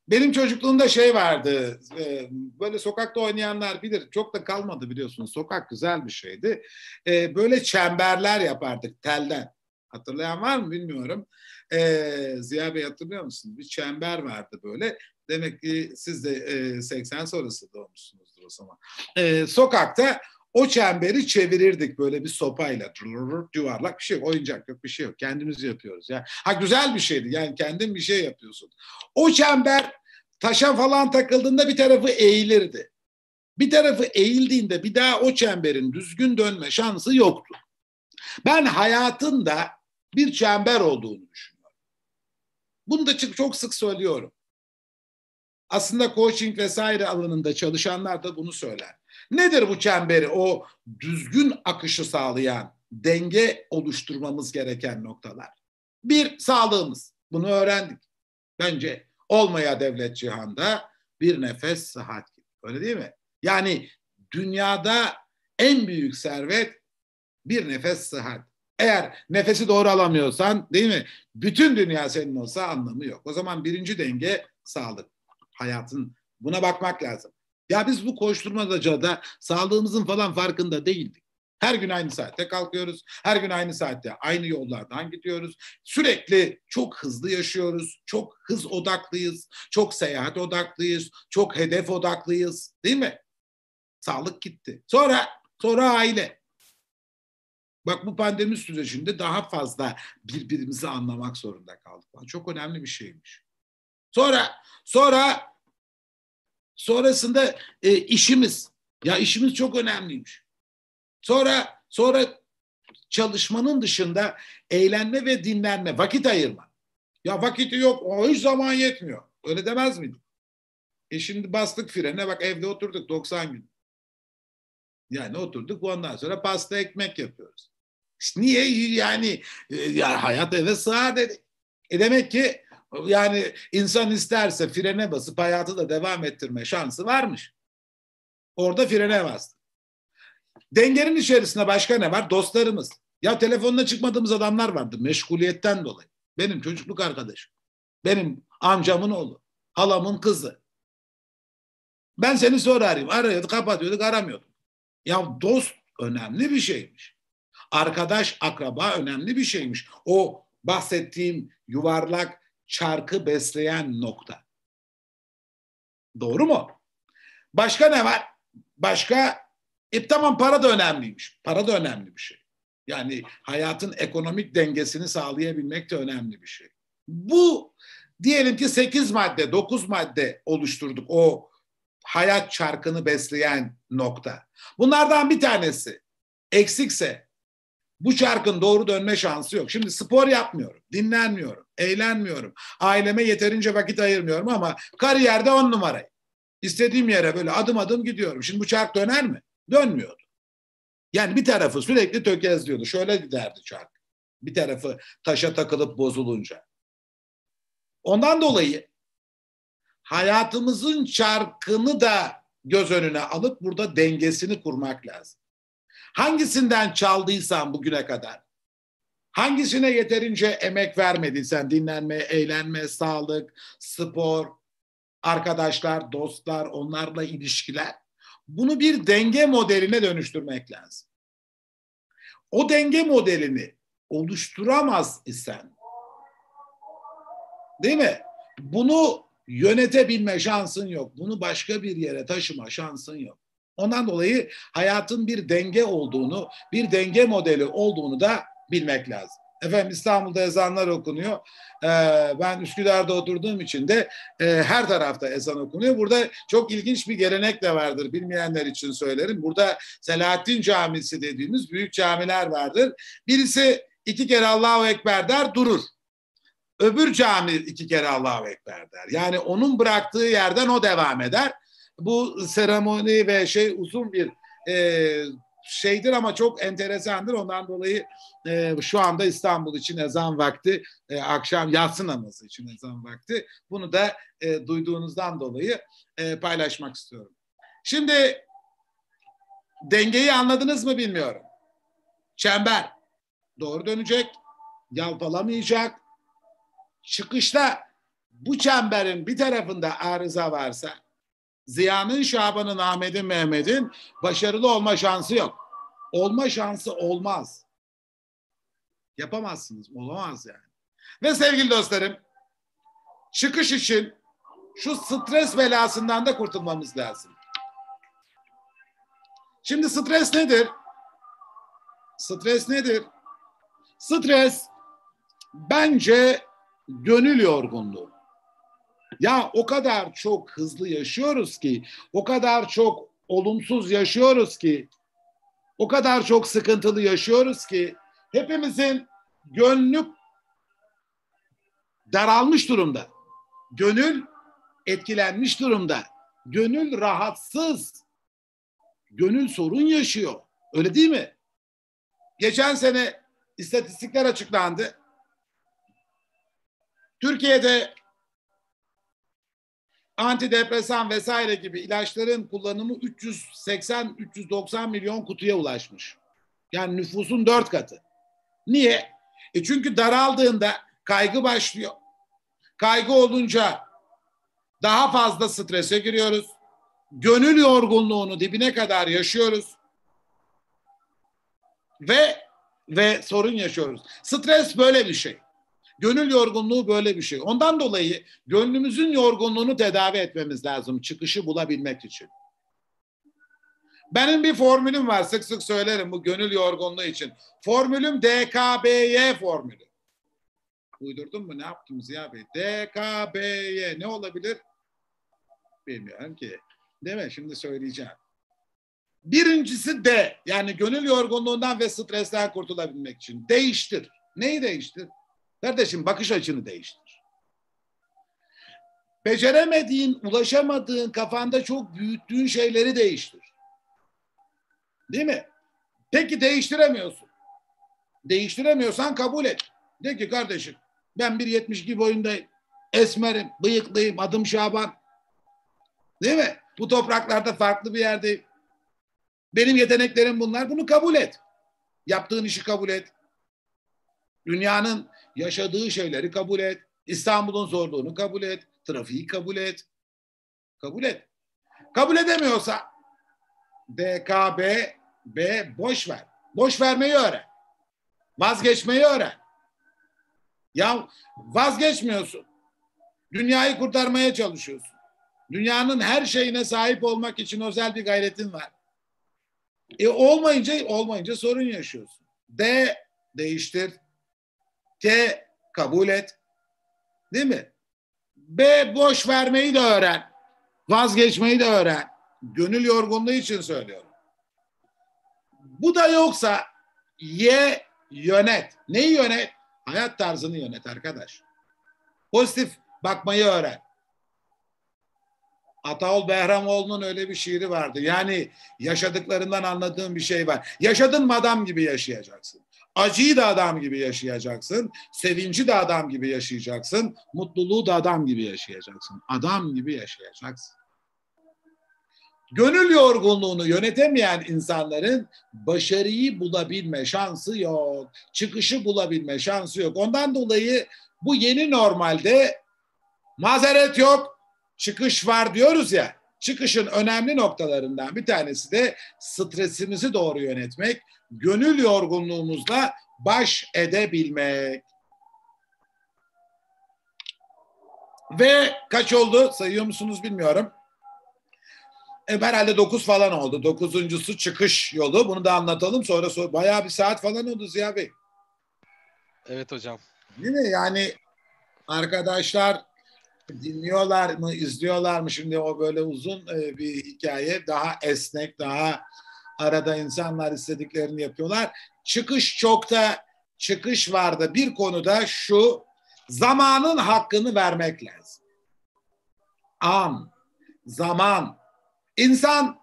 benim çocukluğumda şey vardı, e, böyle sokakta oynayanlar bilir, çok da kalmadı biliyorsunuz. Sokak güzel bir şeydi. E, böyle çemberler yapardık telden. Hatırlayan var mı bilmiyorum. E, Ziya Bey hatırlıyor musunuz? Bir çember vardı böyle. Demek ki siz de e, 80 sonrası doğmuşsunuzdur o zaman. E, sokakta o çemberi çevirirdik böyle bir sopayla. Yuvarlak bir şey yok. Oyuncak yok bir şey yok. Kendimiz yapıyoruz. Ya. Ha güzel bir şeydi. Yani kendin bir şey yapıyorsun. O çember taşa falan takıldığında bir tarafı eğilirdi. Bir tarafı eğildiğinde bir daha o çemberin düzgün dönme şansı yoktu. Ben hayatında bir çember olduğunu düşünüyorum. Bunu da çok sık söylüyorum. Aslında coaching vesaire alanında çalışanlar da bunu söyler. Nedir bu çemberi? O düzgün akışı sağlayan, denge oluşturmamız gereken noktalar. Bir, sağlığımız. Bunu öğrendik. Bence olmaya devlet cihanda bir nefes sıhhat gibi. Öyle değil mi? Yani dünyada en büyük servet bir nefes sıhhat. Eğer nefesi doğru alamıyorsan değil mi? Bütün dünya senin olsa anlamı yok. O zaman birinci denge sağlık hayatın buna bakmak lazım. Ya biz bu koşturmacada sağlığımızın falan farkında değildik. Her gün aynı saatte kalkıyoruz. Her gün aynı saatte aynı yollardan gidiyoruz. Sürekli çok hızlı yaşıyoruz. Çok hız odaklıyız. Çok seyahat odaklıyız. Çok hedef odaklıyız. Değil mi? Sağlık gitti. Sonra sonra aile. Bak bu pandemi sürecinde daha fazla birbirimizi anlamak zorunda kaldık. Çok önemli bir şeymiş. Sonra sonra sonrasında e, işimiz. Ya işimiz çok önemliymiş. Sonra sonra çalışmanın dışında eğlenme ve dinlenme, vakit ayırma. Ya vakiti yok, o hiç zaman yetmiyor. Öyle demez miydim? E şimdi bastık frene bak evde oturduk 90 gün. Yani oturduk ondan sonra pasta ekmek yapıyoruz. Niye yani e, ya hayat eve sığar dedi. E demek ki yani insan isterse frene basıp hayatı da devam ettirme şansı varmış. Orada frene bastı. Dengenin içerisinde başka ne var? Dostlarımız. Ya telefonuna çıkmadığımız adamlar vardı meşguliyetten dolayı. Benim çocukluk arkadaşım. Benim amcamın oğlu. Halamın kızı. Ben seni sonra arayayım. Arıyorduk, kapatıyorduk, aramıyorduk. Ya dost önemli bir şeymiş. Arkadaş, akraba önemli bir şeymiş. O bahsettiğim yuvarlak çarkı besleyen nokta. Doğru mu? Başka ne var? Başka e tamam para da önemliymiş. Para da önemli bir şey. Yani hayatın ekonomik dengesini sağlayabilmek de önemli bir şey. Bu diyelim ki 8 madde, 9 madde oluşturduk o hayat çarkını besleyen nokta. Bunlardan bir tanesi eksikse bu çarkın doğru dönme şansı yok. Şimdi spor yapmıyorum, dinlenmiyorum, eğlenmiyorum. Aileme yeterince vakit ayırmıyorum ama kariyerde on numarayım. İstediğim yere böyle adım adım gidiyorum. Şimdi bu çark döner mi? Dönmüyordu. Yani bir tarafı sürekli tökezliyordu. Şöyle giderdi çark. Bir tarafı taşa takılıp bozulunca. Ondan dolayı hayatımızın çarkını da göz önüne alıp burada dengesini kurmak lazım. Hangisinden çaldıysan bugüne kadar, hangisine yeterince emek vermediysen, dinlenme, eğlenme, sağlık, spor, arkadaşlar, dostlar, onlarla ilişkiler, bunu bir denge modeline dönüştürmek lazım. O denge modelini oluşturamaz isen, değil mi? Bunu yönetebilme şansın yok. Bunu başka bir yere taşıma şansın yok. Ondan dolayı hayatın bir denge olduğunu, bir denge modeli olduğunu da bilmek lazım. Efendim İstanbul'da ezanlar okunuyor. Ee, ben Üsküdar'da oturduğum için de e, her tarafta ezan okunuyor. Burada çok ilginç bir gelenek de vardır. Bilmeyenler için söylerim. Burada Selahattin Camisi dediğimiz büyük camiler vardır. Birisi iki kere Allahu Ekber der durur. Öbür cami iki kere Allahu Ekber der. Yani onun bıraktığı yerden o devam eder. Bu seremoni ve şey uzun bir e, şeydir ama çok enteresandır. Ondan dolayı e, şu anda İstanbul için ezan vakti, e, akşam yatsı namazı için ezan vakti. Bunu da e, duyduğunuzdan dolayı e, paylaşmak istiyorum. Şimdi dengeyi anladınız mı bilmiyorum. Çember doğru dönecek, yalpalamayacak. Çıkışta bu çemberin bir tarafında arıza varsa Ziya'nın, Şaban'ın, Ahmet'in, Mehmet'in başarılı olma şansı yok. Olma şansı olmaz. Yapamazsınız. Olamaz yani. Ve sevgili dostlarım çıkış için şu stres belasından da kurtulmamız lazım. Şimdi stres nedir? Stres nedir? Stres bence gönül yorgunluğu. Ya o kadar çok hızlı yaşıyoruz ki, o kadar çok olumsuz yaşıyoruz ki, o kadar çok sıkıntılı yaşıyoruz ki hepimizin gönlü daralmış durumda. Gönül etkilenmiş durumda. Gönül rahatsız. Gönül sorun yaşıyor. Öyle değil mi? Geçen sene istatistikler açıklandı. Türkiye'de antidepresan vesaire gibi ilaçların kullanımı 380-390 milyon kutuya ulaşmış. Yani nüfusun dört katı. Niye? E çünkü daraldığında kaygı başlıyor. Kaygı olunca daha fazla strese giriyoruz. Gönül yorgunluğunu dibine kadar yaşıyoruz. Ve ve sorun yaşıyoruz. Stres böyle bir şey. Gönül yorgunluğu böyle bir şey. Ondan dolayı gönlümüzün yorgunluğunu tedavi etmemiz lazım çıkışı bulabilmek için. Benim bir formülüm var sık sık söylerim bu gönül yorgunluğu için. Formülüm DKBY formülü. Uydurdum mu ne yaptım Ziya Bey? DKBY ne olabilir? Bilmiyorum ki. Değil mi? Şimdi söyleyeceğim. Birincisi D. Yani gönül yorgunluğundan ve stresten kurtulabilmek için. Değiştir. Neyi değiştir? Kardeşim bakış açını değiştir. Beceremediğin, ulaşamadığın, kafanda çok büyüttüğün şeyleri değiştir. Değil mi? Peki değiştiremiyorsun. Değiştiremiyorsan kabul et. De ki kardeşim ben 1.72 boyundayım. Esmerim, bıyıklıyım, adım Şaban. Değil mi? Bu topraklarda farklı bir yerdeyim. Benim yeteneklerim bunlar. Bunu kabul et. Yaptığın işi kabul et. Dünyanın Yaşadığı şeyleri kabul et. İstanbul'un zorluğunu kabul et. Trafiği kabul et. Kabul et. Kabul edemiyorsa DKB B boş ver. Boş vermeyi öğren. Vazgeçmeyi öğren. Ya vazgeçmiyorsun. Dünyayı kurtarmaya çalışıyorsun. Dünyanın her şeyine sahip olmak için özel bir gayretin var. E olmayınca olmayınca sorun yaşıyorsun. D değiştir. T kabul et. Değil mi? B boş vermeyi de öğren. Vazgeçmeyi de öğren. Gönül yorgunluğu için söylüyorum. Bu da yoksa Y yönet. Neyi yönet? Hayat tarzını yönet arkadaş. Pozitif bakmayı öğren. Ataol Behramoğlu'nun öyle bir şiiri vardı. Yani yaşadıklarından anladığım bir şey var. Yaşadın mı adam gibi yaşayacaksın. Acıyı da adam gibi yaşayacaksın. Sevinci de adam gibi yaşayacaksın. Mutluluğu da adam gibi yaşayacaksın. Adam gibi yaşayacaksın. Gönül yorgunluğunu yönetemeyen insanların başarıyı bulabilme şansı yok. Çıkışı bulabilme şansı yok. Ondan dolayı bu yeni normalde mazeret yok, çıkış var diyoruz ya. Çıkışın önemli noktalarından bir tanesi de stresimizi doğru yönetmek, gönül yorgunluğumuzla baş edebilmek. Ve kaç oldu sayıyor musunuz bilmiyorum. E, herhalde dokuz falan oldu. Dokuzuncusu çıkış yolu. Bunu da anlatalım. Sonra, sonra bayağı bir saat falan oldu Ziya Bey. Evet hocam. Değil mi? Yani arkadaşlar dinliyorlar mı, izliyorlar mı? Şimdi o böyle uzun e, bir hikaye. Daha esnek, daha arada insanlar istediklerini yapıyorlar. Çıkış çok da çıkış vardı. Bir konuda şu zamanın hakkını vermek lazım. An, zaman. İnsan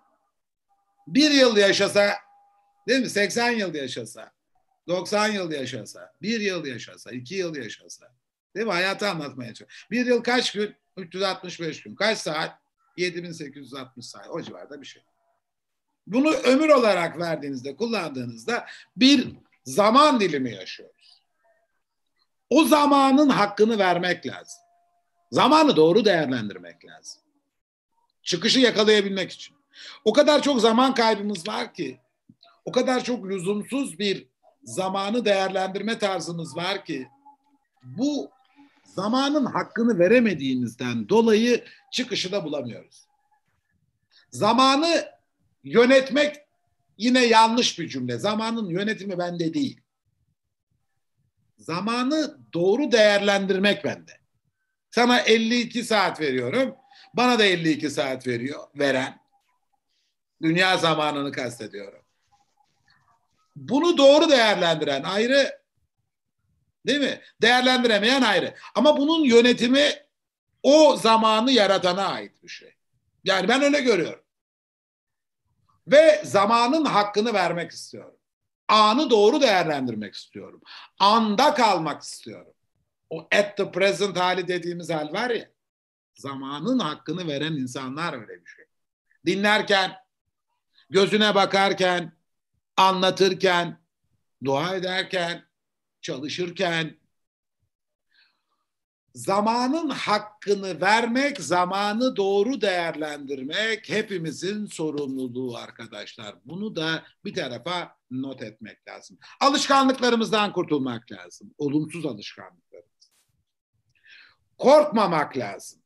bir yıl yaşasa, değil mi? 80 yıl yaşasa, 90 yıl yaşasa, bir yıl yaşasa, iki yıl yaşasa, değil mi? Hayatı anlatmaya çalışıyor. Bir yıl kaç gün? 365 gün. Kaç saat? 7860 saat. O civarda bir şey. Bunu ömür olarak verdiğinizde, kullandığınızda bir zaman dilimi yaşıyoruz. O zamanın hakkını vermek lazım. Zamanı doğru değerlendirmek lazım. Çıkışı yakalayabilmek için. O kadar çok zaman kaybımız var ki, o kadar çok lüzumsuz bir zamanı değerlendirme tarzımız var ki, bu zamanın hakkını veremediğimizden dolayı çıkışı da bulamıyoruz. Zamanı yönetmek yine yanlış bir cümle. Zamanın yönetimi bende değil. Zamanı doğru değerlendirmek bende. Sana 52 saat veriyorum. Bana da 52 saat veriyor veren. Dünya zamanını kastediyorum. Bunu doğru değerlendiren ayrı değil mi? Değerlendiremeyen ayrı. Ama bunun yönetimi o zamanı yaratana ait bir şey. Yani ben öyle görüyorum. Ve zamanın hakkını vermek istiyorum. Anı doğru değerlendirmek istiyorum. Anda kalmak istiyorum. O at the present hali dediğimiz hal var ya zamanın hakkını veren insanlar öyle bir şey. Dinlerken, gözüne bakarken, anlatırken, dua ederken, çalışırken zamanın hakkını vermek, zamanı doğru değerlendirmek hepimizin sorumluluğu arkadaşlar. Bunu da bir tarafa not etmek lazım. Alışkanlıklarımızdan kurtulmak lazım. Olumsuz alışkanlıklarımız. Korkmamak lazım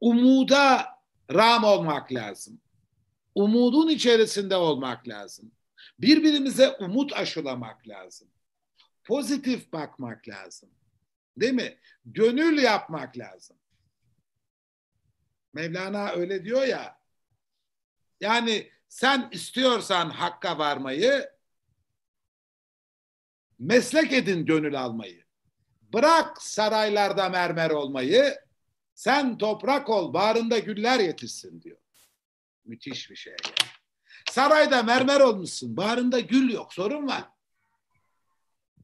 umuda ram olmak lazım. Umudun içerisinde olmak lazım. Birbirimize umut aşılamak lazım. Pozitif bakmak lazım. Değil mi? Gönül yapmak lazım. Mevlana öyle diyor ya. Yani sen istiyorsan hakka varmayı meslek edin gönül almayı. Bırak saraylarda mermer olmayı, sen toprak ol, bağrında güller yetişsin diyor. Müthiş bir şey. Yani. Sarayda mermer olmuşsun, bağrında gül yok, sorun var.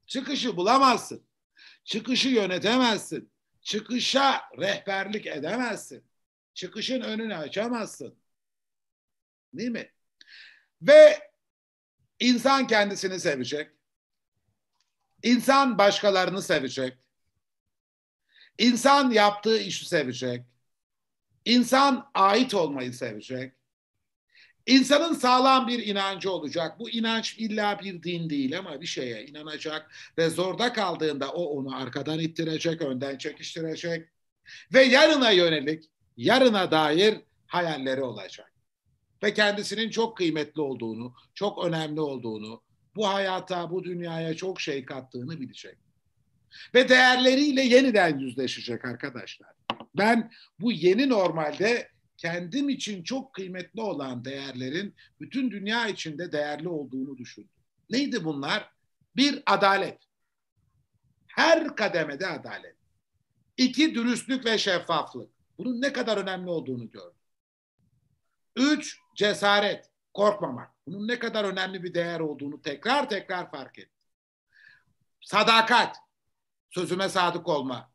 Çıkışı bulamazsın. Çıkışı yönetemezsin. Çıkışa rehberlik edemezsin. Çıkışın önünü açamazsın. Değil mi? Ve insan kendisini sevecek. İnsan başkalarını sevecek. İnsan yaptığı işi sevecek. İnsan ait olmayı sevecek. İnsanın sağlam bir inancı olacak. Bu inanç illa bir din değil ama bir şeye inanacak ve zorda kaldığında o onu arkadan ittirecek, önden çekiştirecek ve yarına yönelik, yarına dair hayalleri olacak. Ve kendisinin çok kıymetli olduğunu, çok önemli olduğunu, bu hayata, bu dünyaya çok şey kattığını bilecek. Ve değerleriyle yeniden yüzleşecek arkadaşlar. Ben bu yeni normalde kendim için çok kıymetli olan değerlerin bütün dünya içinde değerli olduğunu düşündüm. Neydi bunlar? Bir, adalet. Her kademede adalet. İki, dürüstlük ve şeffaflık. Bunun ne kadar önemli olduğunu gördüm. Üç, cesaret, korkmamak. Bunun ne kadar önemli bir değer olduğunu tekrar tekrar fark ettim. Sadakat, sözüme sadık olma.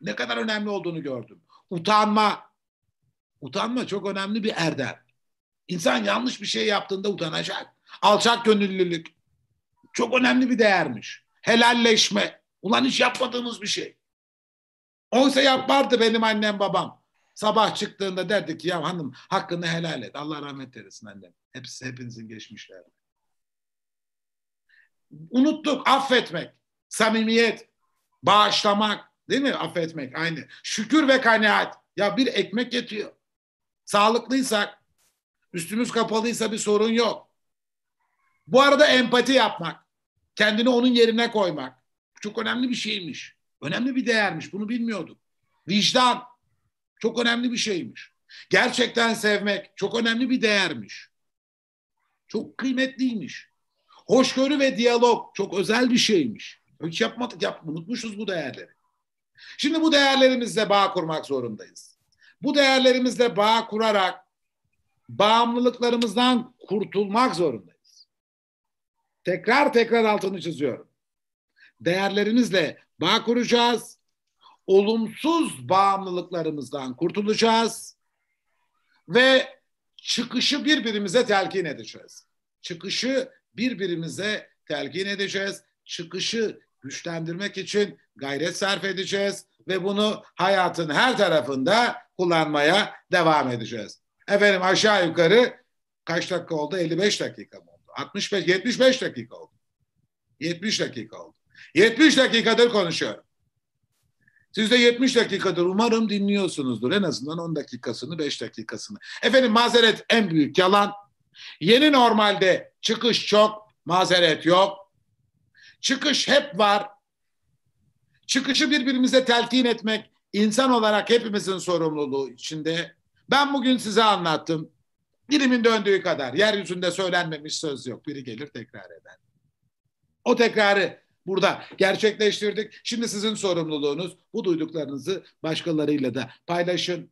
Ne kadar önemli olduğunu gördüm. Utanma, Utanma çok önemli bir erdem. İnsan yanlış bir şey yaptığında utanacak. Alçak gönüllülük çok önemli bir değermiş. Helalleşme. Ulan hiç yapmadığımız bir şey. Oysa yapardı benim annem babam. Sabah çıktığında derdi ki ya hanım hakkını helal et. Allah rahmet eylesin annem. Hepsi hepinizin geçmişler. Unuttuk affetmek, samimiyet, bağışlamak değil mi? Affetmek aynı. Şükür ve kanaat. Ya bir ekmek yetiyor. Sağlıklıysak, üstümüz kapalıysa bir sorun yok. Bu arada empati yapmak, kendini onun yerine koymak çok önemli bir şeymiş. Önemli bir değermiş. Bunu bilmiyorduk. Vicdan çok önemli bir şeymiş. Gerçekten sevmek çok önemli bir değermiş. Çok kıymetliymiş. Hoşgörü ve diyalog çok özel bir şeymiş. Hiç yapmadık, yap, unutmuşuz bu değerleri. Şimdi bu değerlerimizle bağ kurmak zorundayız. Bu değerlerimizle bağ kurarak bağımlılıklarımızdan kurtulmak zorundayız. Tekrar tekrar altını çiziyorum. Değerlerimizle bağ kuracağız. Olumsuz bağımlılıklarımızdan kurtulacağız. Ve çıkışı birbirimize telkin edeceğiz. Çıkışı birbirimize telkin edeceğiz. Çıkışı güçlendirmek için gayret sarf edeceğiz ve bunu hayatın her tarafında kullanmaya devam edeceğiz. Efendim aşağı yukarı kaç dakika oldu? 55 dakika mı oldu? 65 75 dakika oldu. 70 dakika oldu. 70 dakikadır konuşuyorum. Siz de 70 dakikadır umarım dinliyorsunuzdur. En azından 10 dakikasını, 5 dakikasını. Efendim mazeret en büyük yalan. Yeni normalde çıkış çok, mazeret yok. Çıkış hep var. Çıkışı birbirimize telkin etmek insan olarak hepimizin sorumluluğu içinde. Ben bugün size anlattım. Dilimin döndüğü kadar. Yeryüzünde söylenmemiş söz yok. Biri gelir tekrar eder. O tekrarı burada gerçekleştirdik. Şimdi sizin sorumluluğunuz bu duyduklarınızı başkalarıyla da paylaşın.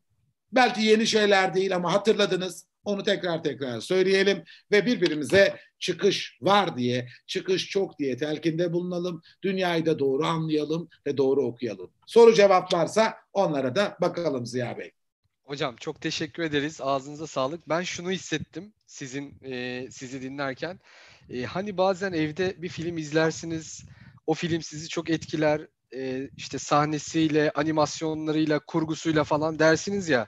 Belki yeni şeyler değil ama hatırladınız. Onu tekrar tekrar söyleyelim ve birbirimize çıkış var diye, çıkış çok diye telkinde bulunalım. Dünyayı da doğru anlayalım ve doğru okuyalım. Soru cevap varsa onlara da bakalım Ziya Bey. Hocam çok teşekkür ederiz. Ağzınıza sağlık. Ben şunu hissettim sizin e, sizi dinlerken. E, hani bazen evde bir film izlersiniz. O film sizi çok etkiler. E, işte sahnesiyle, animasyonlarıyla, kurgusuyla falan dersiniz ya.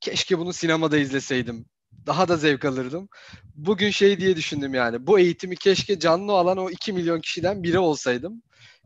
Keşke bunu sinemada izleseydim daha da zevk alırdım. Bugün şey diye düşündüm yani. Bu eğitimi keşke canlı alan o 2 milyon kişiden biri olsaydım.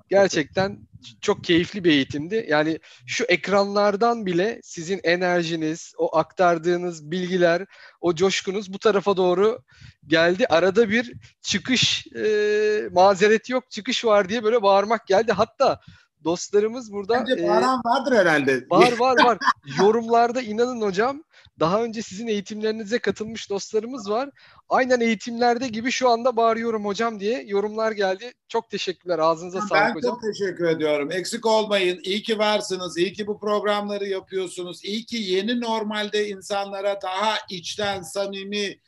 Gerçekten çok keyifli bir eğitimdi. Yani şu ekranlardan bile sizin enerjiniz, o aktardığınız bilgiler, o coşkunuz bu tarafa doğru geldi. Arada bir çıkış e, mazeret yok, çıkış var diye böyle bağırmak geldi. Hatta dostlarımız burada... Bence bağıran e, vardır herhalde. Var var var. Yorumlarda inanın hocam daha önce sizin eğitimlerinize katılmış dostlarımız var. Aynen eğitimlerde gibi şu anda bağırıyorum hocam diye yorumlar geldi. Çok teşekkürler. Ağzınıza ben sağlık hocam. Ben çok teşekkür ediyorum. Eksik olmayın. İyi ki varsınız. İyi ki bu programları yapıyorsunuz. İyi ki yeni normalde insanlara daha içten, samimi,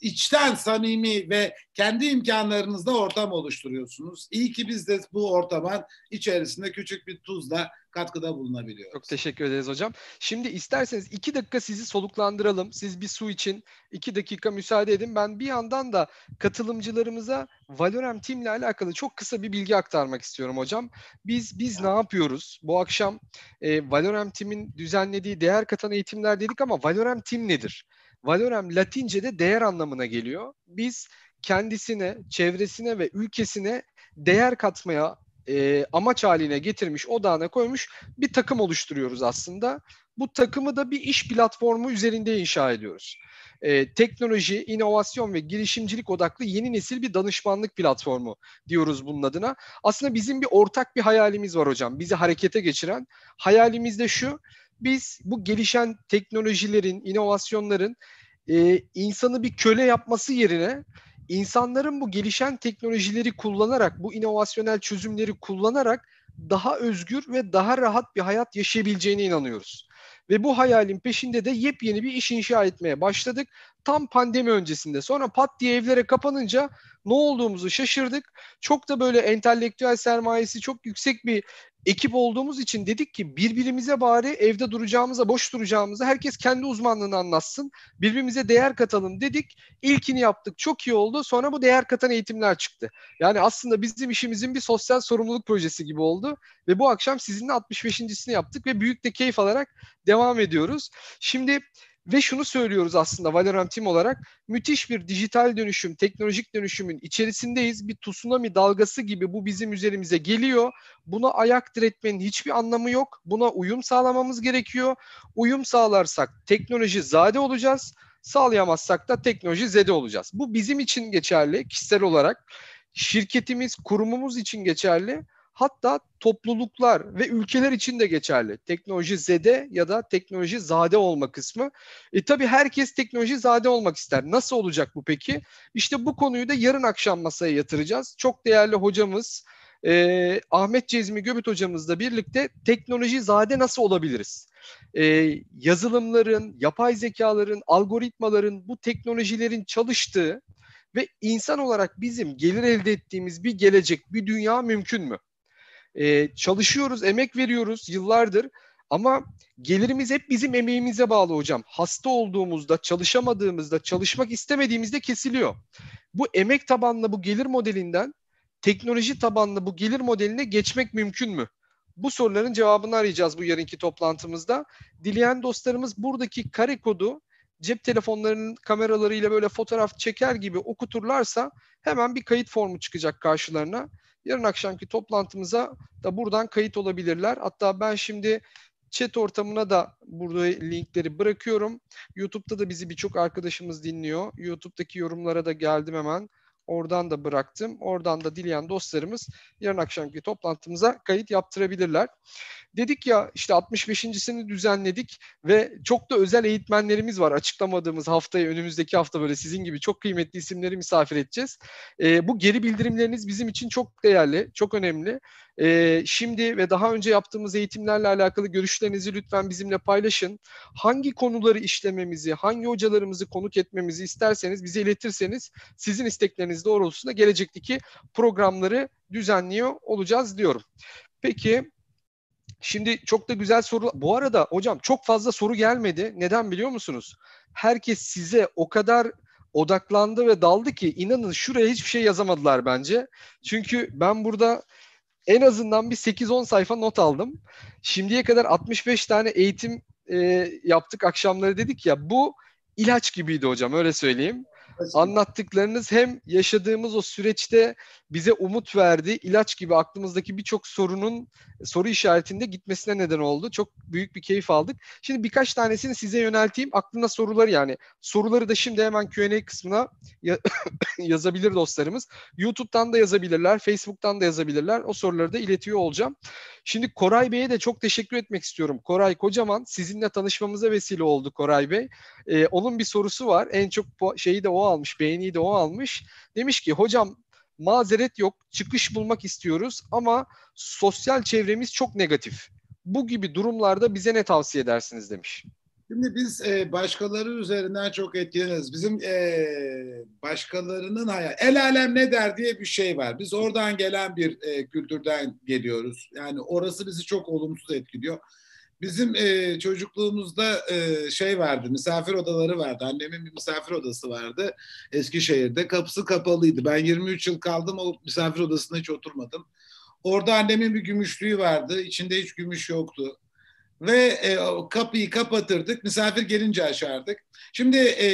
içten samimi ve kendi imkanlarınızda ortam oluşturuyorsunuz. İyi ki biz de bu ortamın içerisinde küçük bir tuzla katkıda bulunabiliyoruz. Çok teşekkür ederiz hocam. Şimdi isterseniz iki dakika sizi soluklandıralım. Siz bir su için iki dakika müsaade edin. Ben bir yandan da katılımcılarımıza Valorem Team ile alakalı çok kısa bir bilgi aktarmak istiyorum hocam. Biz biz ne yapıyoruz? Bu akşam e, Valorem Team'in düzenlediği değer katan eğitimler dedik ama Valorem Team nedir? Valorem Latince'de değer anlamına geliyor. Biz kendisine, çevresine ve ülkesine değer katmaya e, amaç haline getirmiş, odağına koymuş bir takım oluşturuyoruz aslında. Bu takımı da bir iş platformu üzerinde inşa ediyoruz. E, teknoloji, inovasyon ve girişimcilik odaklı yeni nesil bir danışmanlık platformu diyoruz bunun adına. Aslında bizim bir ortak bir hayalimiz var hocam. Bizi harekete geçiren hayalimiz de şu. Biz bu gelişen teknolojilerin, inovasyonların e, insanı bir köle yapması yerine insanların bu gelişen teknolojileri kullanarak, bu inovasyonel çözümleri kullanarak daha özgür ve daha rahat bir hayat yaşayabileceğine inanıyoruz. Ve bu hayalin peşinde de yepyeni bir iş inşa etmeye başladık. Tam pandemi öncesinde. Sonra pat diye evlere kapanınca ne olduğumuzu şaşırdık. Çok da böyle entelektüel sermayesi çok yüksek bir ekip olduğumuz için dedik ki birbirimize bari evde duracağımıza, boş duracağımıza herkes kendi uzmanlığını anlatsın. Birbirimize değer katalım dedik. İlkini yaptık. Çok iyi oldu. Sonra bu değer katan eğitimler çıktı. Yani aslında bizim işimizin bir sosyal sorumluluk projesi gibi oldu. Ve bu akşam sizinle 65.sini yaptık ve büyük de keyif alarak devam ediyoruz. Şimdi ve şunu söylüyoruz aslında Valorant Team olarak müthiş bir dijital dönüşüm, teknolojik dönüşümün içerisindeyiz. Bir tsunami dalgası gibi bu bizim üzerimize geliyor. Buna ayak diretmenin hiçbir anlamı yok. Buna uyum sağlamamız gerekiyor. Uyum sağlarsak teknoloji zade olacağız. Sağlayamazsak da teknoloji zede olacağız. Bu bizim için geçerli kişisel olarak. Şirketimiz, kurumumuz için geçerli hatta topluluklar ve ülkeler için de geçerli. Teknoloji zede ya da teknoloji zade olma kısmı. E tabii herkes teknoloji zade olmak ister. Nasıl olacak bu peki? İşte bu konuyu da yarın akşam masaya yatıracağız. Çok değerli hocamız e, Ahmet Cezmi Göbüt hocamızla birlikte teknoloji zade nasıl olabiliriz? E, yazılımların, yapay zekaların, algoritmaların, bu teknolojilerin çalıştığı ve insan olarak bizim gelir elde ettiğimiz bir gelecek, bir dünya mümkün mü? E, çalışıyoruz, emek veriyoruz yıllardır ama gelirimiz hep bizim emeğimize bağlı hocam. Hasta olduğumuzda, çalışamadığımızda, çalışmak istemediğimizde kesiliyor. Bu emek tabanlı bu gelir modelinden teknoloji tabanlı bu gelir modeline geçmek mümkün mü? Bu soruların cevabını arayacağız bu yarınki toplantımızda. Dileyen dostlarımız buradaki kare kodu cep telefonlarının kameralarıyla böyle fotoğraf çeker gibi okuturlarsa hemen bir kayıt formu çıkacak karşılarına. Yarın akşamki toplantımıza da buradan kayıt olabilirler. Hatta ben şimdi chat ortamına da burada linkleri bırakıyorum. YouTube'da da bizi birçok arkadaşımız dinliyor. YouTube'daki yorumlara da geldim hemen. Oradan da bıraktım. Oradan da dileyen dostlarımız yarın akşamki toplantımıza kayıt yaptırabilirler. Dedik ya işte 65.sini düzenledik ve çok da özel eğitmenlerimiz var. Açıklamadığımız haftaya önümüzdeki hafta böyle sizin gibi çok kıymetli isimleri misafir edeceğiz. E, bu geri bildirimleriniz bizim için çok değerli, çok önemli. E, şimdi ve daha önce yaptığımız eğitimlerle alakalı görüşlerinizi lütfen bizimle paylaşın. Hangi konuları işlememizi, hangi hocalarımızı konuk etmemizi isterseniz bize iletirseniz sizin istekleriniz doğrultusunda gelecekteki programları düzenliyor olacağız diyorum. Peki Şimdi çok da güzel soru. Bu arada hocam çok fazla soru gelmedi. Neden biliyor musunuz? Herkes size o kadar odaklandı ve daldı ki inanın şuraya hiçbir şey yazamadılar bence. Çünkü ben burada en azından bir 8-10 sayfa not aldım. Şimdiye kadar 65 tane eğitim e, yaptık akşamları dedik ya bu ilaç gibiydi hocam öyle söyleyeyim. Anlattıklarınız hem yaşadığımız o süreçte bize umut verdi, ilaç gibi aklımızdaki birçok sorunun soru işaretinde gitmesine neden oldu. Çok büyük bir keyif aldık. Şimdi birkaç tanesini size yönelteyim. Aklına soruları yani. Soruları da şimdi hemen Q&A kısmına yazabilir dostlarımız. YouTube'dan da yazabilirler, Facebook'tan da yazabilirler. O soruları da iletiyor olacağım. Şimdi Koray Bey'e de çok teşekkür etmek istiyorum. Koray Kocaman sizinle tanışmamıza vesile oldu Koray Bey. Ee, onun bir sorusu var. En çok şeyi de o almış, beğeniyi de o almış. Demiş ki hocam mazeret yok, çıkış bulmak istiyoruz ama sosyal çevremiz çok negatif. Bu gibi durumlarda bize ne tavsiye edersiniz demiş. Şimdi biz e, başkaları üzerinden çok etkileniriz. Bizim e, başkalarının hayal, el alem ne der diye bir şey var. Biz oradan gelen bir e, kültürden geliyoruz. Yani orası bizi çok olumsuz etkiliyor. Bizim e, çocukluğumuzda e, şey vardı, misafir odaları vardı. Annemin bir misafir odası vardı Eskişehir'de. Kapısı kapalıydı. Ben 23 yıl kaldım, o misafir odasına hiç oturmadım. Orada annemin bir gümüşlüğü vardı. İçinde hiç gümüş yoktu ve e, kapıyı kapatırdık. Misafir gelince açardık. Şimdi e,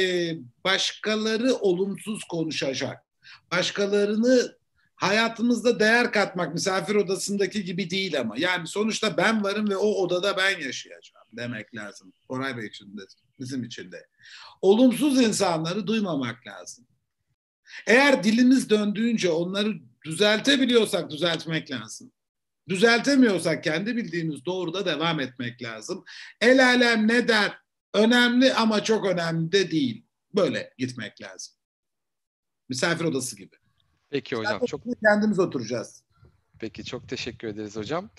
başkaları olumsuz konuşacak. Başkalarını hayatımızda değer katmak misafir odasındaki gibi değil ama. Yani sonuçta ben varım ve o odada ben yaşayacağım demek lazım. Koray Bey için de bizim için de. Olumsuz insanları duymamak lazım. Eğer dilimiz döndüğünce onları düzeltebiliyorsak düzeltmek lazım. Düzeltemiyorsak kendi bildiğimiz doğruda devam etmek lazım. El alem ne der? Önemli ama çok önemli de değil. Böyle gitmek lazım. Misafir odası gibi. Peki hocam çok kendimiz oturacağız. peki çok teşekkür ederiz hocam.